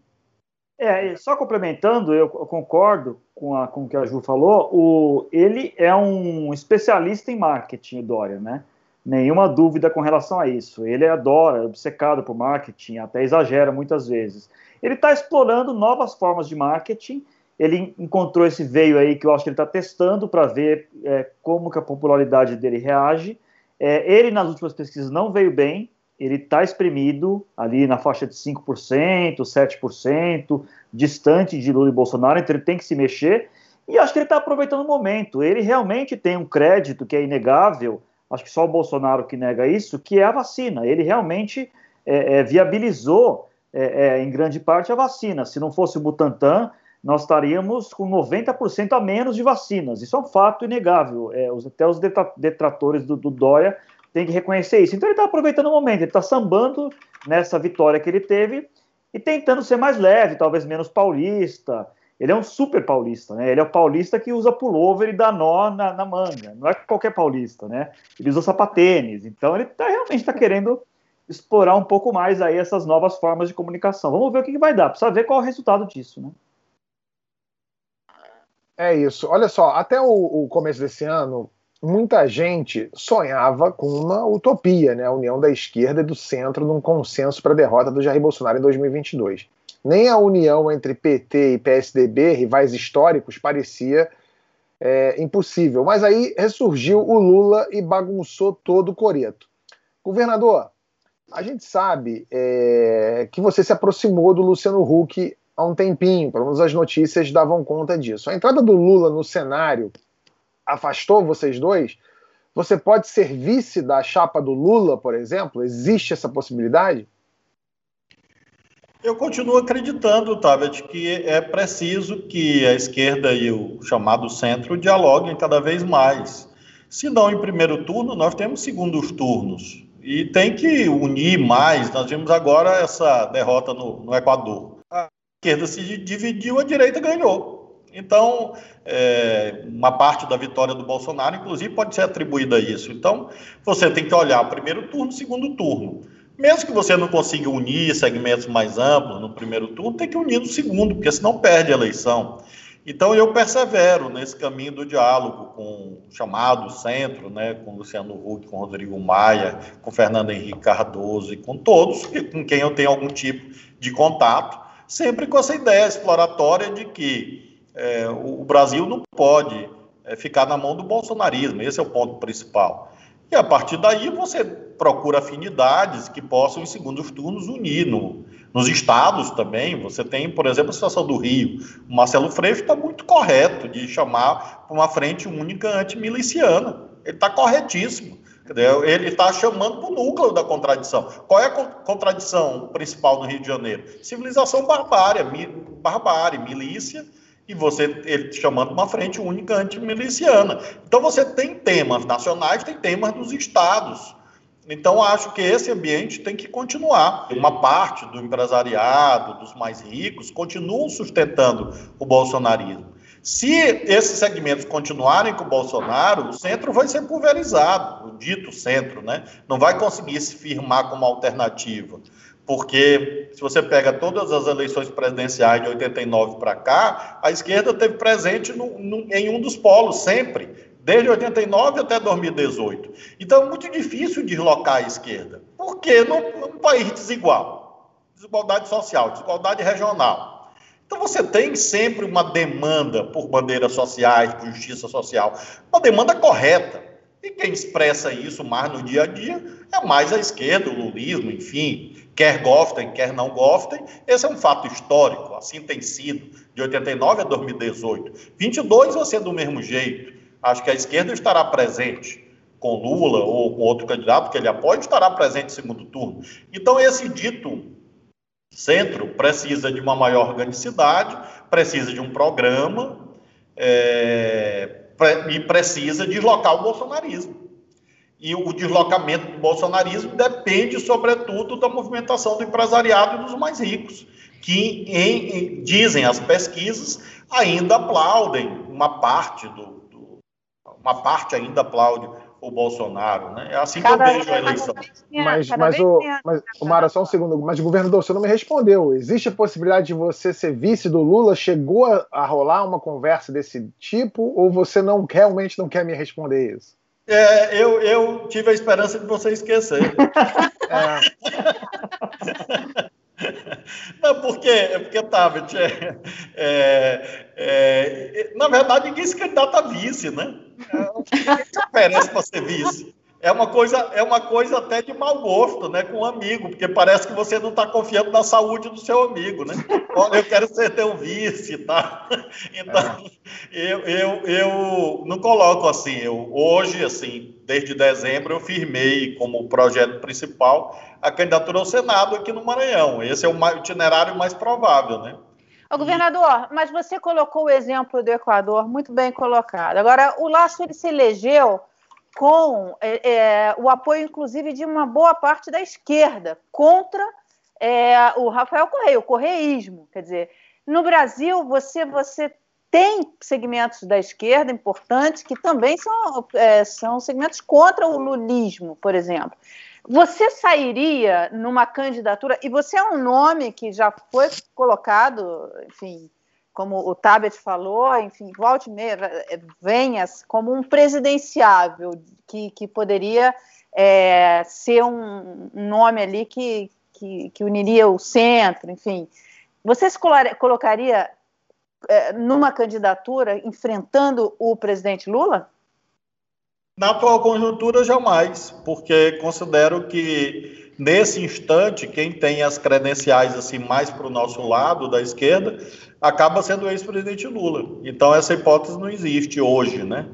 S4: É, só complementando, eu concordo com, a, com o que a Ju falou. O, ele é um especialista em marketing, Dória, né? Nenhuma dúvida com relação a isso. Ele adora, é obcecado por marketing, até exagera muitas vezes. Ele está explorando novas formas de marketing. Ele encontrou esse veio aí que eu acho que ele está testando para ver é, como que a popularidade dele reage. É, ele, nas últimas pesquisas, não veio bem. Ele está espremido ali na faixa de 5%, 7%, distante de Lula e Bolsonaro, então ele tem que se mexer. E acho que ele está aproveitando o momento. Ele realmente tem um crédito que é inegável acho que só o Bolsonaro que nega isso, que é a vacina. Ele realmente é, é, viabilizou, é, é em grande parte, a vacina. Se não fosse o Butantan, nós estaríamos com 90% a menos de vacinas. Isso é um fato inegável. É, os, até os detratores do, do Dória têm que reconhecer isso. Então ele está aproveitando o momento, ele está sambando nessa vitória que ele teve e tentando ser mais leve, talvez menos paulista, ele é um super paulista, né? Ele é o paulista que usa pullover e dá nó na, na manga. Não é qualquer paulista, né? Ele usa sapatênis. Então ele tá, realmente está querendo explorar um pouco mais aí essas novas formas de comunicação. Vamos ver o que, que vai dar. Precisa ver qual é o resultado disso, né?
S2: É isso. Olha só, até o, o, começo desse ano, muita gente sonhava com uma utopia, né? A união da esquerda e do centro num consenso para a derrota do Jair Bolsonaro em 2022 nem a união entre PT e PSDB, rivais históricos, parecia é, impossível. Mas aí ressurgiu o Lula e bagunçou todo o coreto. Governador, a gente sabe é, que você se aproximou do Luciano Huck há um tempinho, pelo menos as notícias davam conta disso. A entrada do Lula no cenário afastou vocês dois? Você pode ser vice da chapa do Lula, por exemplo? Existe essa possibilidade?
S3: Eu continuo acreditando, Tabet, que é preciso que a esquerda e o chamado centro dialoguem cada vez mais. Se não em primeiro turno, nós temos segundos turnos. E tem que unir mais. Nós vimos agora essa derrota no, no Equador. A esquerda se dividiu, a direita ganhou. Então, é, uma parte da vitória do Bolsonaro, inclusive, pode ser atribuída a isso. Então, você tem que olhar primeiro turno, segundo turno. Mesmo que você não consiga unir segmentos mais amplos no primeiro turno, tem que unir no segundo, porque senão perde a eleição. Então eu persevero nesse caminho do diálogo com o chamado centro, né, com Luciano Huck, com Rodrigo Maia, com Fernando Henrique Cardoso e com todos com quem eu tenho algum tipo de contato, sempre com essa ideia exploratória de que é, o Brasil não pode é, ficar na mão do bolsonarismo, esse é o ponto principal. E a partir daí você procura afinidades que possam, em segundos turnos, unir. No, nos estados também, você tem, por exemplo, a situação do Rio. O Marcelo Freixo está muito correto de chamar uma frente única antimiliciana. Ele está corretíssimo. Ele está chamando para o núcleo da contradição. Qual é a contradição principal no Rio de Janeiro? Civilização barbária, barbárie, milícia e você ele chamando uma frente única antimiliciana. Então você tem temas nacionais, tem temas dos estados. Então acho que esse ambiente tem que continuar. Uma parte do empresariado, dos mais ricos, continuam sustentando o bolsonarismo. Se esses segmentos continuarem com o Bolsonaro, o centro vai ser pulverizado, o dito centro, né? Não vai conseguir se firmar como alternativa porque se você pega todas as eleições presidenciais de 89 para cá, a esquerda teve presente no, no, em um dos polos sempre, desde 89 até 2018. Então é muito difícil deslocar a esquerda, porque num, num país desigual, desigualdade social, desigualdade regional. Então você tem sempre uma demanda por bandeiras sociais, por justiça social, uma demanda correta. E quem expressa isso mais no dia a dia é mais a esquerda, o lulismo, enfim, quer gostem, quer não gostem, esse é um fato histórico, assim tem sido, de 89 a 2018. 22 vai ser do mesmo jeito. Acho que a esquerda estará presente com Lula ou com outro candidato que ele apoia, estará presente no segundo turno. Então, esse dito centro precisa de uma maior organicidade, precisa de um programa é, e precisa deslocar o bolsonarismo. E o deslocamento do bolsonarismo depende, sobretudo, da movimentação do empresariado e dos mais ricos, que, em, em, dizem as pesquisas, ainda aplaudem uma parte do, do uma parte ainda aplaude o Bolsonaro, né? É assim cada que eu vejo a eleição.
S2: Mas, mas, o, mas o Mara, só um segundo, mas governador, você não me respondeu. Existe a possibilidade de você ser vice do Lula? Chegou a, a rolar uma conversa desse tipo? Ou você não realmente não quer me responder isso?
S3: É, eu, eu tive a esperança de você esquecer. [LAUGHS] é. [LAUGHS] Não, porque, porque Tabet, é, é, é, na verdade, ninguém se candidata a vice, né? É, oferece para ser vice é uma coisa é uma coisa até de mau gosto, né, com um amigo, porque parece que você não está confiando na saúde do seu amigo, né? Olha, eu quero ser teu vice, tá? [LAUGHS] Então, eu, eu, eu não coloco assim. Eu, hoje, assim, desde dezembro, eu firmei como projeto principal a candidatura ao Senado aqui no Maranhão. Esse é o itinerário mais provável, né?
S6: Ô, governador, mas você colocou o exemplo do Equador muito bem colocado. Agora, o Laço ele se elegeu com é, é, o apoio, inclusive, de uma boa parte da esquerda contra é, o Rafael Correia, o correísmo. Quer dizer, no Brasil, você, você tem segmentos da esquerda importantes que também são, é, são segmentos contra o lulismo, por exemplo. Você sairia numa candidatura, e você é um nome que já foi colocado, enfim, como o Tabet falou, enfim, volte meia, venha como um presidenciável que, que poderia é, ser um, nome ali que, que, que, uniria o centro, enfim. Você se colocaria é, numa candidatura enfrentando o presidente Lula?
S3: Na atual conjuntura, jamais, porque considero que nesse instante, quem tem as credenciais assim mais para o nosso lado da esquerda acaba sendo ex-presidente Lula. Então, essa hipótese não existe hoje, né?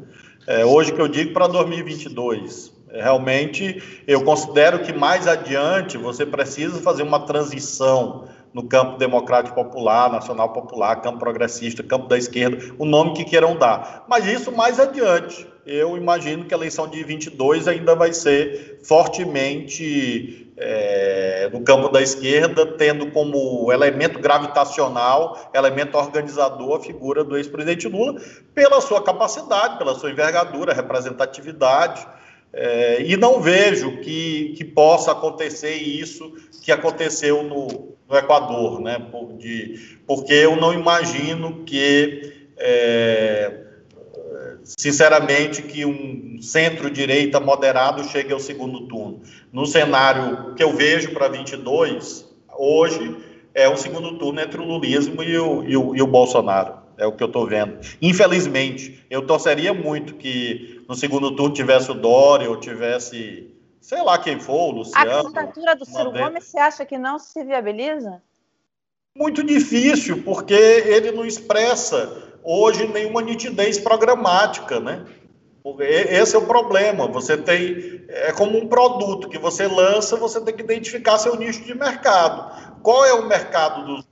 S3: É, hoje que eu digo para 2022. Realmente, eu considero que mais adiante você precisa fazer uma transição no campo democrático popular, nacional popular, campo progressista, campo da esquerda, o nome que queiram dar. Mas isso mais adiante. Eu imagino que a eleição de 22 ainda vai ser fortemente é, no campo da esquerda, tendo como elemento gravitacional, elemento organizador, a figura do ex-presidente Lula, pela sua capacidade, pela sua envergadura, representatividade. É, e não vejo que, que possa acontecer isso que aconteceu no, no Equador, né? Por, de, porque eu não imagino que. É, sinceramente, que um centro-direita moderado chegue ao segundo turno. No cenário que eu vejo para 22, hoje, é o segundo turno entre o lulismo e o, e o, e o Bolsonaro. É o que eu estou vendo. Infelizmente, eu torceria muito que no segundo turno tivesse o Dória ou tivesse, sei lá quem for, o Luciano.
S6: A candidatura do Ciro Gomes, você acha que não se viabiliza?
S3: Muito difícil, porque ele não expressa hoje nenhuma nitidez programática, né? Esse é o problema. Você tem é como um produto que você lança, você tem que identificar seu nicho de mercado. Qual é o mercado do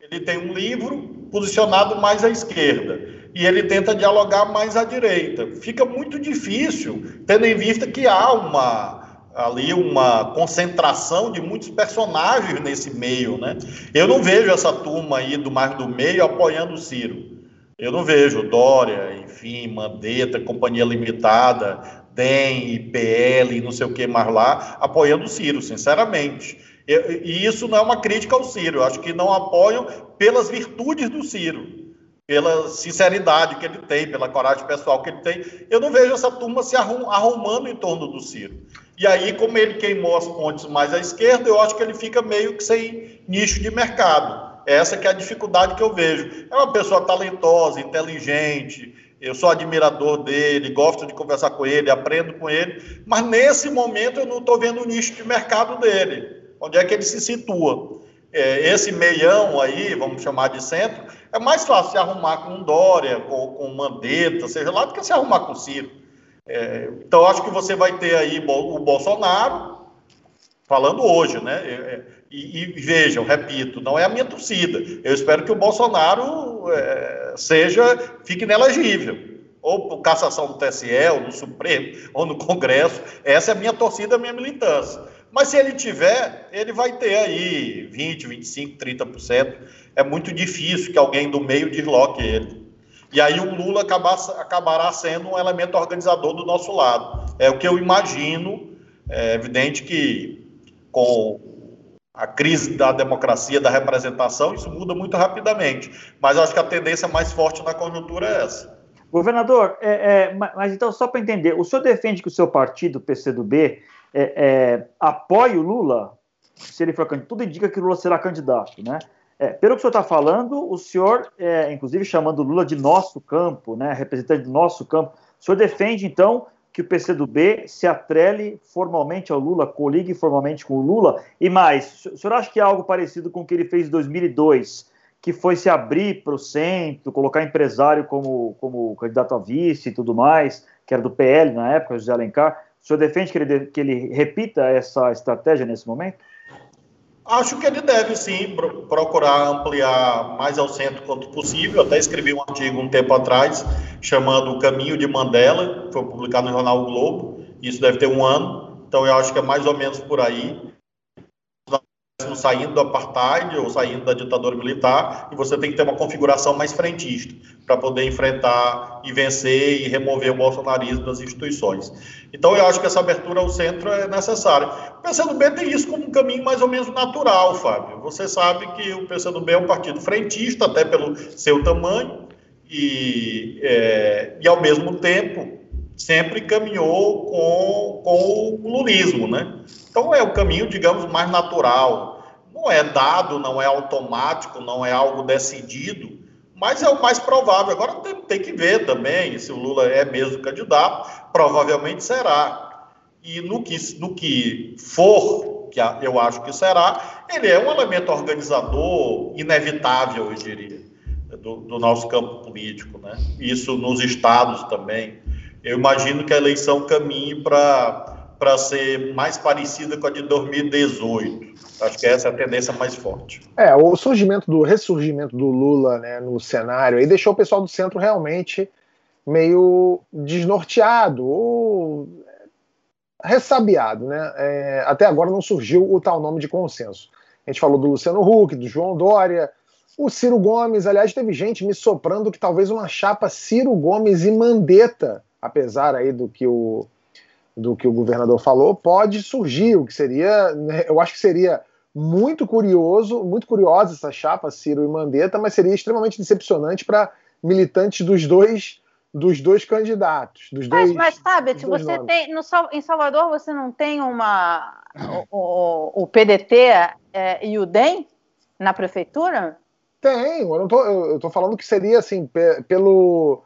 S3: Ele tem um livro posicionado mais à esquerda e ele tenta dialogar mais à direita. Fica muito difícil, tendo em vista que há uma ali uma concentração de muitos personagens nesse meio, né? Eu não vejo essa turma aí do mais do meio apoiando o Ciro. Eu não vejo Dória, enfim, Mandetta, Companhia Limitada, DEM, IPL, não sei o que mais lá, apoiando o Ciro, sinceramente. e isso não é uma crítica ao Ciro, eu acho que não apoiam pelas virtudes do Ciro, pela sinceridade que ele tem, pela coragem pessoal que ele tem. Eu não vejo essa turma se arrumando em torno do Ciro. E aí, como ele queimou as pontes mais à esquerda, eu acho que ele fica meio que sem nicho de mercado. Essa que é a dificuldade que eu vejo. É uma pessoa talentosa, inteligente, eu sou admirador dele, gosto de conversar com ele, aprendo com ele, mas nesse momento eu não estou vendo o nicho de mercado dele. Onde é que ele se situa? é, esse meião aí, vamos chamar de centro, é mais fácil se arrumar com Dória, com, com Mandetta, seja lá, do que se arrumar com Ciro. É, então, acho que você vai ter aí o Bolsonaro, falando hoje, né? É, é, e, e, vejam, repito, não é a minha torcida. Eu espero que o Bolsonaro é, seja, fique inelegível. Ou por cassação do TSE, ou no Supremo, ou no Congresso. Essa é a minha torcida, a minha militância. Mas se ele tiver, ele vai ter aí 20, 25, 30%. É muito difícil que alguém do meio desloque ele. E aí o Lula acabar, acabará sendo um elemento organizador do nosso lado. É o que eu imagino. É evidente que com a crise da democracia, da representação, isso muda muito rapidamente. Mas acho que a tendência mais forte na conjuntura é essa.
S4: Governador, é, é, mas então, só para entender, o senhor defende que o seu partido, o PCdoB, é, é, apoie o Lula, se ele for candidato, tudo indica que o Lula será candidato, né? É, pelo que o senhor está falando, o senhor, é, inclusive chamando Lula de nosso campo, né, representante do nosso campo, o senhor defende, então, que o PCdoB se atrele formalmente ao Lula, coligue formalmente com o Lula, e mais, o senhor acha que é algo parecido com o que ele fez em 2002, que foi se abrir para o centro, colocar empresário como, como candidato a vice e tudo mais, que era do PL na época, José Alencar, o senhor defende que ele, que ele repita essa estratégia nesse momento?
S3: Acho que ele deve sim procurar ampliar mais ao centro quanto possível. Até escrevi um artigo um tempo atrás chamando O Caminho de Mandela, que foi publicado no jornal o Globo. Isso deve ter um ano, então eu acho que é mais ou menos por aí saindo do apartheid ou saindo da ditadura militar, e você tem que ter uma configuração mais frentista para poder enfrentar e vencer e remover o bolsonarismo das instituições. Então, eu acho que essa abertura ao centro é necessária. O PCdoB tem isso como um caminho mais ou menos natural, Fábio. Você sabe que o PCdoB é um partido frentista, até pelo seu tamanho, e, é, e ao mesmo tempo, sempre caminhou com, com o lulismo, né? Então é o caminho, digamos, mais natural, não é dado, não é automático, não é algo decidido, mas é o mais provável. Agora tem, tem que ver também se o Lula é mesmo candidato, provavelmente será. E no que, no que for, que eu acho que será, ele é um elemento organizador inevitável, eu diria, do, do nosso campo político. Né? Isso nos estados também. Eu imagino que a eleição caminhe para para ser mais parecida com a de 2018. Acho que essa é a tendência mais forte.
S2: É, o surgimento do ressurgimento do Lula né, no cenário aí deixou o pessoal do centro realmente meio desnorteado ou ressabiado, né? É, até agora não surgiu o tal nome de consenso. A gente falou do Luciano Huck, do João Dória, o Ciro Gomes, aliás, teve gente me soprando que talvez uma chapa Ciro Gomes e Mandetta, apesar aí do que o do que o governador falou, pode surgir, o que seria, né, eu acho que seria muito curioso, muito curiosa essa chapa, Ciro e Mandetta, mas seria extremamente decepcionante para militantes dos dois dos dois candidatos. Dos
S6: mas,
S2: dois,
S6: mas sabe, se você nomes. tem. No, em Salvador você não tem uma. O, o PDT é, e o DEM na prefeitura?
S2: Tem, eu, não tô, eu, eu tô falando que seria assim, pelo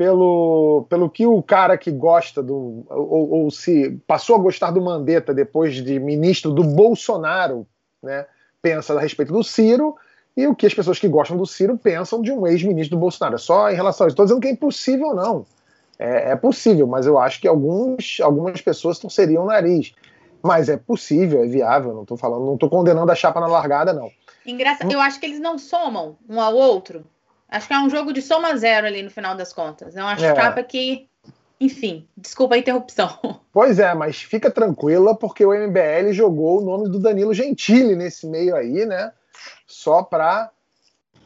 S2: pelo, pelo que o cara que gosta do. Ou, ou, se passou a gostar do Mandetta depois de ministro do Bolsonaro, né, pensa a respeito do Ciro, e o que as pessoas que gostam do Ciro pensam de um ex-ministro do Bolsonaro. É só em relação a isso. Estou dizendo que é impossível, não. É, é, possível, mas eu acho que alguns, algumas pessoas torceriam o nariz. Mas é possível, é viável, não estou falando, não estou condenando a chapa na largada, não.
S5: Engraçado, eu acho que eles não somam um ao outro. Acho que é um jogo de soma zero ali no final das contas. É uma é. chapa que, enfim, desculpa a interrupção. [LAUGHS]
S2: Pois é, mas fica tranquila porque o MBL jogou o nome do Danilo Gentili nesse meio aí, né? Só para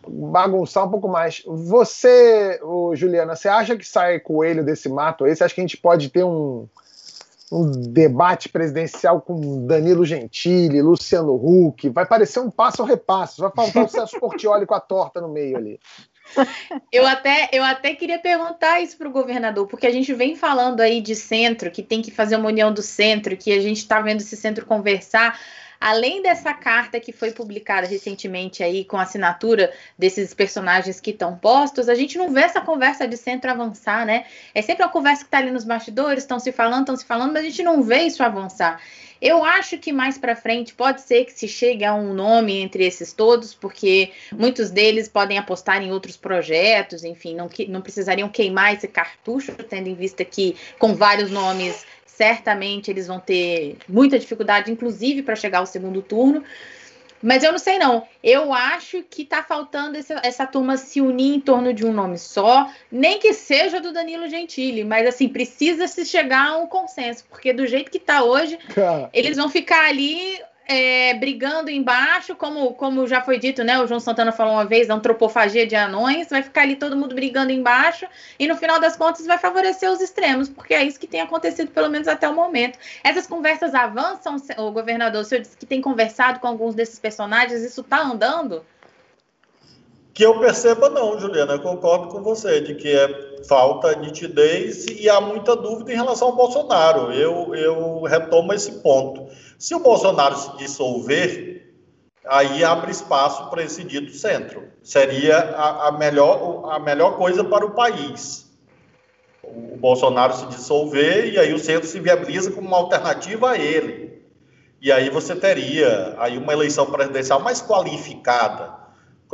S2: bagunçar um pouco mais. Você, Juliana, você acha que sai coelho desse mato aí? Você acha que a gente pode ter um, um debate presidencial com Danilo Gentili, Luciano Huck? Vai parecer um passo ao repasso. Vai faltar o Celso Portioli com a torta no meio ali.
S5: Eu até, eu até queria perguntar isso para o governador, porque a gente vem falando aí de centro, que tem que fazer uma união do centro, que a gente está vendo esse centro conversar. Além dessa carta que foi publicada recentemente aí com a assinatura desses personagens que estão postos, a gente não vê essa conversa de centro avançar, né? É sempre uma conversa que está ali nos bastidores, estão se falando, estão se falando, mas a gente não vê isso avançar. Eu acho que mais para frente pode ser que se chegue a um nome entre esses todos, porque muitos deles podem apostar em outros projetos, enfim, não, não precisariam queimar esse cartucho, tendo em vista que com vários nomes certamente eles vão ter muita dificuldade, inclusive para chegar ao segundo turno. Mas eu não sei, não. Eu acho que está faltando essa, essa, turma se unir em torno de um nome só, nem que seja do Danilo Gentili, mas assim, precisa se chegar a um consenso, porque do jeito que está hoje, eles vão ficar ali é, brigando embaixo, como, como já foi dito, né? O João Santana falou uma vez, antropofagia de anões, vai ficar ali todo mundo brigando embaixo, e no final das contas vai favorecer os extremos, porque é isso que tem acontecido, pelo menos até o momento. Essas conversas avançam, o governador, o senhor disse que tem conversado com alguns desses personagens, isso está andando?
S3: Que eu perceba, não, Juliana, eu concordo com você, de que é falta nitidez e há muita dúvida em relação ao Bolsonaro. Eu, eu retomo esse ponto. Se o Bolsonaro se dissolver, aí abre espaço para esse dito centro. Seria a, a, melhor, a melhor coisa para o país. O Bolsonaro se dissolver e aí o centro se viabiliza como uma alternativa a ele. E aí você teria aí uma eleição presidencial mais qualificada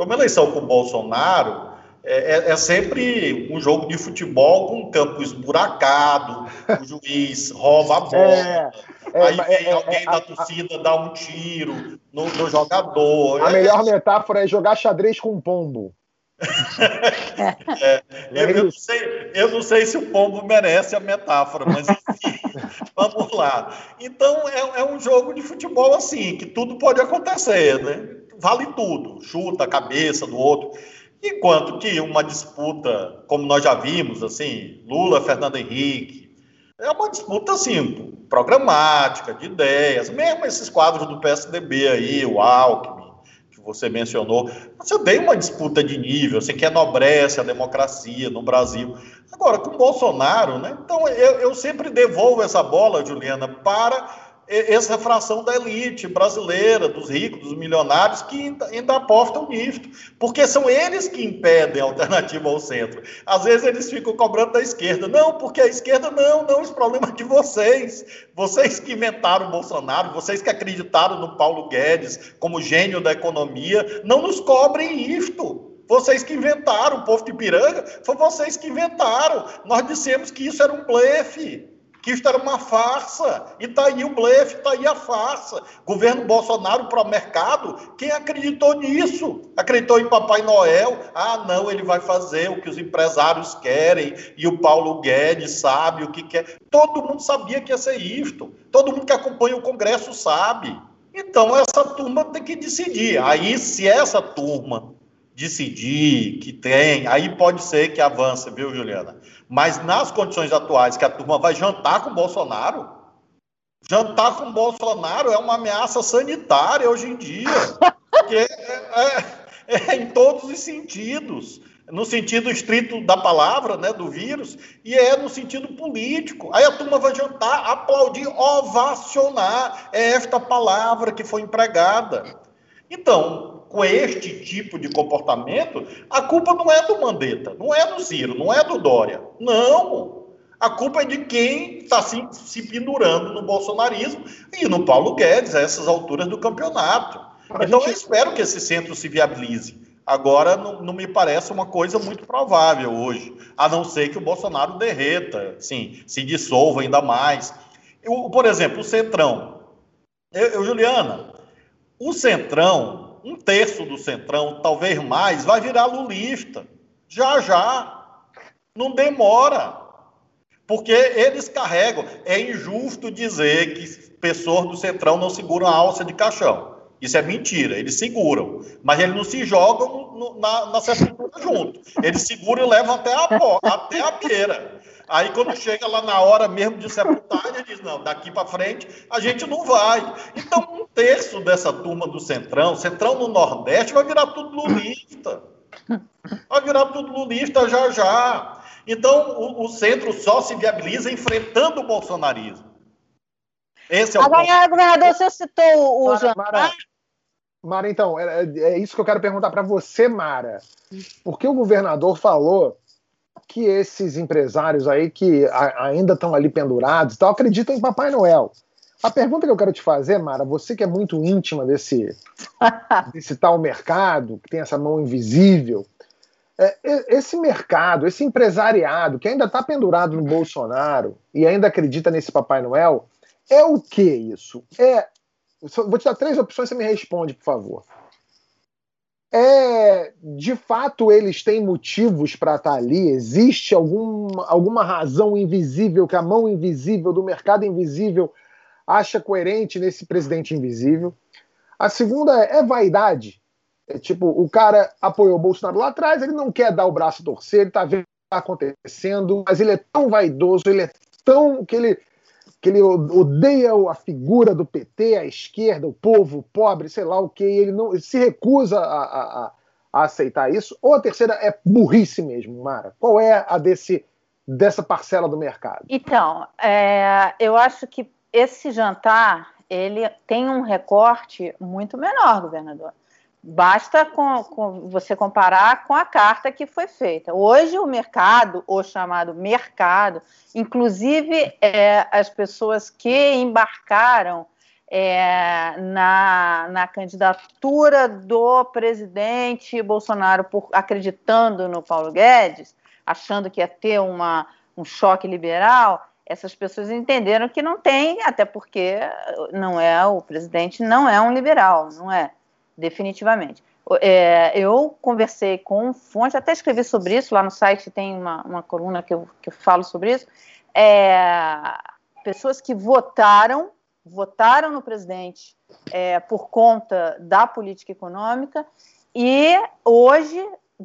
S3: como eleição com o Bolsonaro é, é, é, sempre um jogo de futebol com um campo esburacado, o juiz rouba a [LAUGHS] bola, é, é aí vem é, alguém da torcida dar um tiro no, no jogador.
S2: A melhor metáfora é jogar xadrez com um pombo.
S3: É, eu, eu, não sei, eu, não sei, se o pombo merece a metáfora, mas enfim, [LAUGHS] vamos lá. Então é, é, um jogo de futebol assim, que tudo pode acontecer, né? vale tudo, chuta a cabeça do outro. Enquanto que uma disputa, como nós já vimos, assim, Lula, Fernando Henrique, é uma disputa, assim, programática, de ideias, mesmo esses quadros do PSDB aí, o Alckmin, que você mencionou, você tem uma disputa de nível, você quer enobrece a democracia no Brasil. Agora, com Bolsonaro, né, então eu, eu sempre devolvo essa bola, Juliana, para essa fração da elite brasileira, dos ricos, dos milionários, que ainda apostam nisso, porque são eles que impedem a alternativa ao centro. Às vezes eles ficam cobrando da esquerda. Não, porque a esquerda não, não, os problemas de vocês. Vocês que inventaram o Bolsonaro, vocês que acreditaram no Paulo Guedes como gênio da economia, não nos cobrem isto. Vocês que inventaram, o povo de Piranga, foi vocês que inventaram. Nós dissemos que isso era um blefe que isto era uma farsa. E está aí o blefe, está aí a farsa. Governo Bolsonaro para o mercado, quem acreditou nisso? Acreditou em Papai Noel? Ah, não, ele vai fazer o que os empresários querem e o Paulo Guedes sabe o que quer. Todo mundo sabia que ia ser isto. Todo mundo que acompanha o Congresso sabe. Então, essa turma tem que decidir. Aí, se essa turma decidir que tem, aí pode ser que avance, viu, Juliana? Mas nas condições atuais que a turma vai jantar com Bolsonaro, jantar com Bolsonaro é uma ameaça sanitária hoje em dia, porque é, é, é em todos os sentidos, no sentido estrito da palavra, né, do vírus, e é no sentido político. Aí a turma vai jantar, aplaudir, ovacionar, é esta palavra que foi empregada. Então, com este tipo de comportamento, a culpa não é do Mandetta, não é do Ciro, não é do Dória. Não. A culpa é de quem está se, se pendurando no bolsonarismo e no Paulo Guedes, a essas alturas do campeonato. Então, gente... eu espero que esse centro se viabilize. Agora, não, não, me parece uma coisa muito provável hoje, a não ser que o Bolsonaro derreta, sim, se dissolva ainda mais. Eu, por exemplo, o Centrão. Eu, eu, Juliana, o Centrão um terço do Centrão, talvez mais, vai virar lulista. Já, já. Não demora. Porque eles carregam. É injusto dizer que pessoas do Centrão não seguram a alça de caixão. Isso é mentira. Eles seguram. Mas eles não se jogam no, na, na sepultura junto. Eles seguram e levam até a, até a beira. Aí quando chega lá na hora mesmo de sepultar, ele diz, não, daqui para frente a gente não vai. Então um terço dessa turma do Centrão, Centrão no Nordeste, vai virar tudo lulista. Vai virar tudo lulista já já. Então o, o centro só se viabiliza enfrentando o bolsonarismo.
S6: Esse é o Agora, ponto. governador, você citou o Mara, Mara,
S2: Mara, então, é, é isso que eu quero perguntar para você, Mara. Porque o governador falou que esses empresários aí que a, ainda estão ali pendurados tal, acreditam em Papai Noel. A pergunta que eu quero te fazer, Mara, você que é muito íntima desse, [LAUGHS] desse tal mercado, que tem essa mão invisível, é, esse mercado, esse empresariado que ainda está pendurado no Bolsonaro e ainda acredita nesse Papai Noel, é o que isso? É, vou te dar três opções, você me responde, por favor. É, de fato, eles têm motivos para estar tá ali? Existe algum, alguma razão invisível que a mão invisível do mercado invisível acha coerente nesse presidente invisível? A segunda é, é vaidade. É tipo, o cara apoiou o Bolsonaro lá atrás, ele não quer dar o braço a torcer, ele tá vendo o que tá acontecendo, mas ele é tão vaidoso, ele é tão que ele que ele odeia a figura do PT, a esquerda, o povo, o pobre, sei lá o que, ele não ele se recusa a, a, a, aceitar isso. Ou a terceira é burrice mesmo, Mara? Qual é a desse, dessa parcela do mercado?
S6: Então, é, eu acho que esse jantar ele tem um recorte muito menor, governador. Basta com, com, você comparar com a carta que foi feita. Hoje, o mercado, o chamado mercado, inclusive é, as pessoas que embarcaram é, na, na candidatura do presidente Bolsonaro, por, acreditando no Paulo Guedes, achando que ia ter uma, um choque liberal, essas pessoas entenderam que não tem, até porque não é o presidente não é um liberal, não é definitivamente. É, eu conversei com fonte, até escrevi sobre isso, lá no site tem uma, uma coluna que eu, que eu falo sobre isso. É, pessoas que votaram, votaram no presidente é, por conta da política econômica e hoje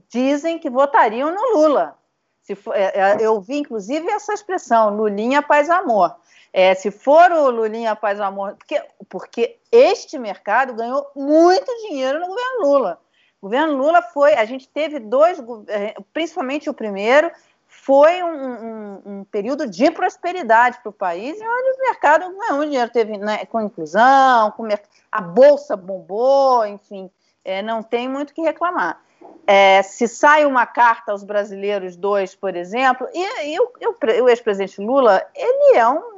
S6: dizem que votariam no Lula. For, é, é, eu vi, inclusive, essa expressão, Lulinha Paz Amor. É, se for o Lulinha Paz Amor, porque, porque este mercado ganhou muito dinheiro no governo Lula. O governo Lula foi, a gente teve dois, é, principalmente o primeiro, foi um, um, um período de prosperidade para o país, onde o mercado ganhou dinheiro, teve né, com inclusão, com a bolsa bombou, enfim, é, não tem muito o que reclamar. É, se sai uma carta aos brasileiros dois, por exemplo, e, e o, o ex-presidente Lula, ele é um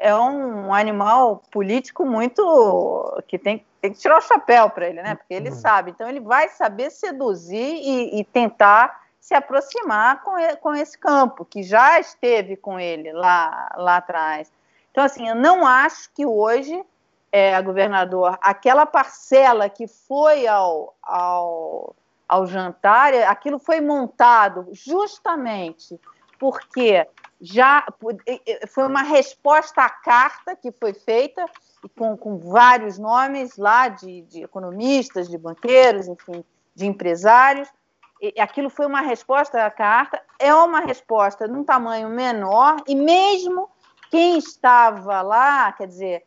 S6: é um animal político muito que tem, tem que tirar o chapéu para ele, né? Porque ele uhum. sabe. Então ele vai saber seduzir e, e tentar se aproximar com, ele, com esse campo que já esteve com ele lá, lá atrás. Então, assim, eu não acho que hoje, é, governador, aquela parcela que foi ao, ao, ao jantar, aquilo foi montado justamente porque já foi uma resposta à carta que foi feita com, com vários nomes lá de, de, economistas, de banqueiros, enfim, de empresários. E aquilo foi uma resposta à carta, é uma resposta num tamanho menor, e mesmo quem estava lá, quer dizer,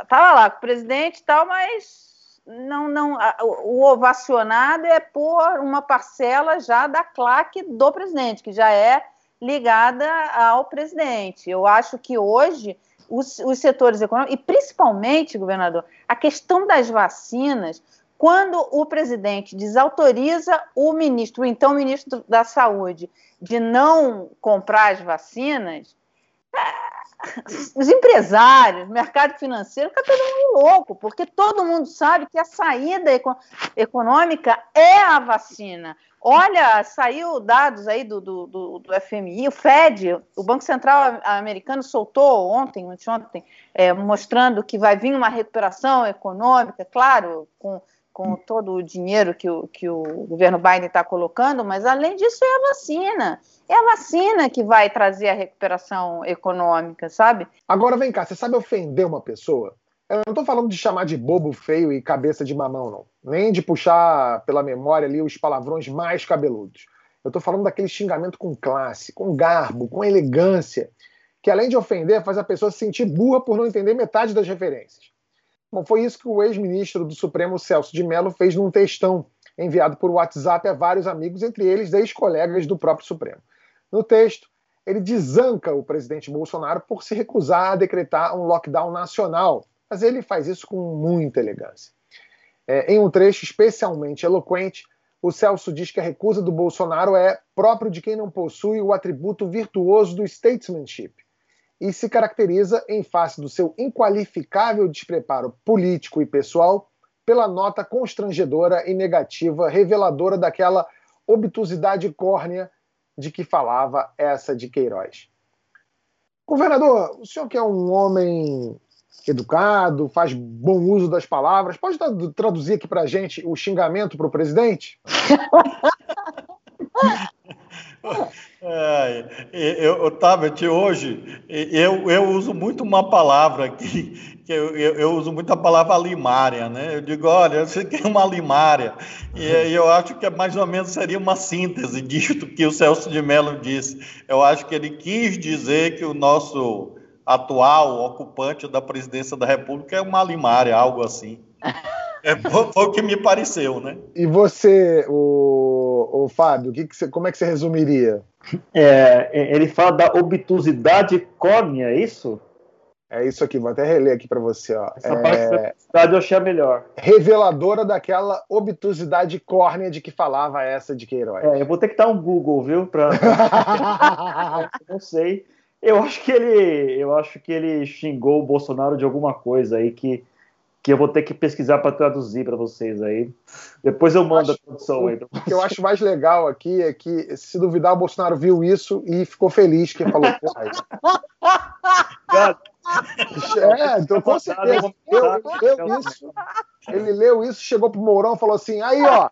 S6: estava é, lá com o presidente e tal, mas não, não, o ovacionado é por uma parcela já da claque do presidente, que já é ligada ao presidente. Eu acho que hoje os, os setores econômicos, e principalmente, governador, a questão das vacinas, quando o presidente desautoriza o ministro, o então ministro da Saúde, de não comprar as vacinas, os empresários, mercado financeiro, fica todo mundo louco, porque todo mundo sabe que a saída econômica é a vacina. Olha, saiu dados aí do, do, do, do, FMI, o Fed, o Banco Central americano soltou ontem, ontem, é, mostrando que vai vir uma recuperação econômica, claro, com, com todo o dinheiro que o, que o governo Biden está colocando, mas além disso é a vacina. É a vacina que vai trazer a recuperação econômica, sabe?
S2: Agora vem cá, você sabe ofender uma pessoa? Eu não estou falando de chamar de bobo feio e cabeça de mamão, não. Nem de puxar pela memória ali os palavrões mais cabeludos. Eu estou falando daquele xingamento com classe, com garbo, com elegância, que além de ofender, faz a pessoa se sentir burra por não entender metade das referências. Bom, foi isso que o ex-ministro do Supremo Celso de Mello fez num textão enviado por WhatsApp a vários amigos, entre eles ex-colegas do próprio Supremo. No texto, ele desanca o presidente Bolsonaro por se recusar a decretar um lockdown nacional mas ele faz isso com muita elegância. É, em um trecho especialmente eloquente, o Celso diz que a recusa do Bolsonaro é próprio de quem não possui o atributo virtuoso do statesmanship. E se caracteriza, em face do seu inqualificável despreparo político e pessoal, pela nota constrangedora e negativa, reveladora daquela obtusidade córnea de que falava essa de Queiroz. Governador, o senhor que é um homem educado, faz bom uso das palavras, pode traduzir aqui para gente o xingamento para o presidente? [LAUGHS]
S3: É, eu, Tabet, hoje eu, eu uso muito uma palavra aqui, que eu, eu, eu, uso muito a palavra limária, né? Eu digo, olha, você quer uma limária, e, e eu acho que mais ou menos seria uma síntese disso que o Celso de Mello disse. Eu acho que ele quis dizer que o nosso atual ocupante da presidência da República é uma limária, algo assim. [LAUGHS] É, foi o que me pareceu, né?
S2: E você, o, o Fábio, que que você, como é que você resumiria?
S4: É, ele fala da obtusidade córnea, é isso?
S2: É isso aqui, vou até reler aqui para você. Ó.
S4: Essa é... parte da obtusidade eu achei a melhor.
S2: Reveladora daquela obtusidade córnea de que falava essa de Queiroz.
S4: É, eu vou ter que dar um Google, viu? Pra... [LAUGHS] não sei. Eu acho que ele, eu acho que ele xingou o Bolsonaro de alguma coisa aí que que eu vou ter que pesquisar para traduzir para vocês aí. Depois eu mando
S2: acho,
S4: a tradução aí.
S2: O que eu acho mais legal aqui é que, se duvidar, o Bolsonaro viu isso e ficou feliz que falou. [LAUGHS] é, então com certeza. Ele leu isso, ele leu isso, chegou pro Mourão e falou assim: aí, ó.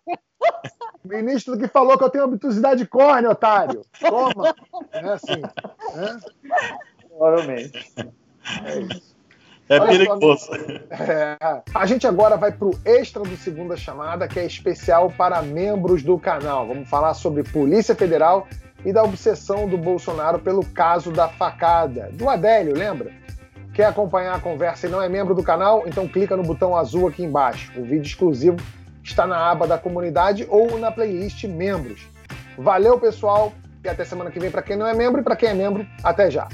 S2: Ministro que falou que eu tenho obtusidade córnea, otário. Toma. É assim.
S4: É? Provavelmente.
S3: É isso. É perigoso.
S2: É, a gente agora vai para o extra do Segunda Chamada, que é especial para membros do canal. Vamos falar sobre Polícia Federal e da obsessão do Bolsonaro pelo caso da facada. Do Adélio, lembra? Quer acompanhar a conversa e não é membro do canal? Então clica no botão azul aqui embaixo. O vídeo exclusivo está na aba da comunidade ou na playlist membros. Valeu, pessoal, e até semana que vem para quem não é membro e para quem é membro, até já.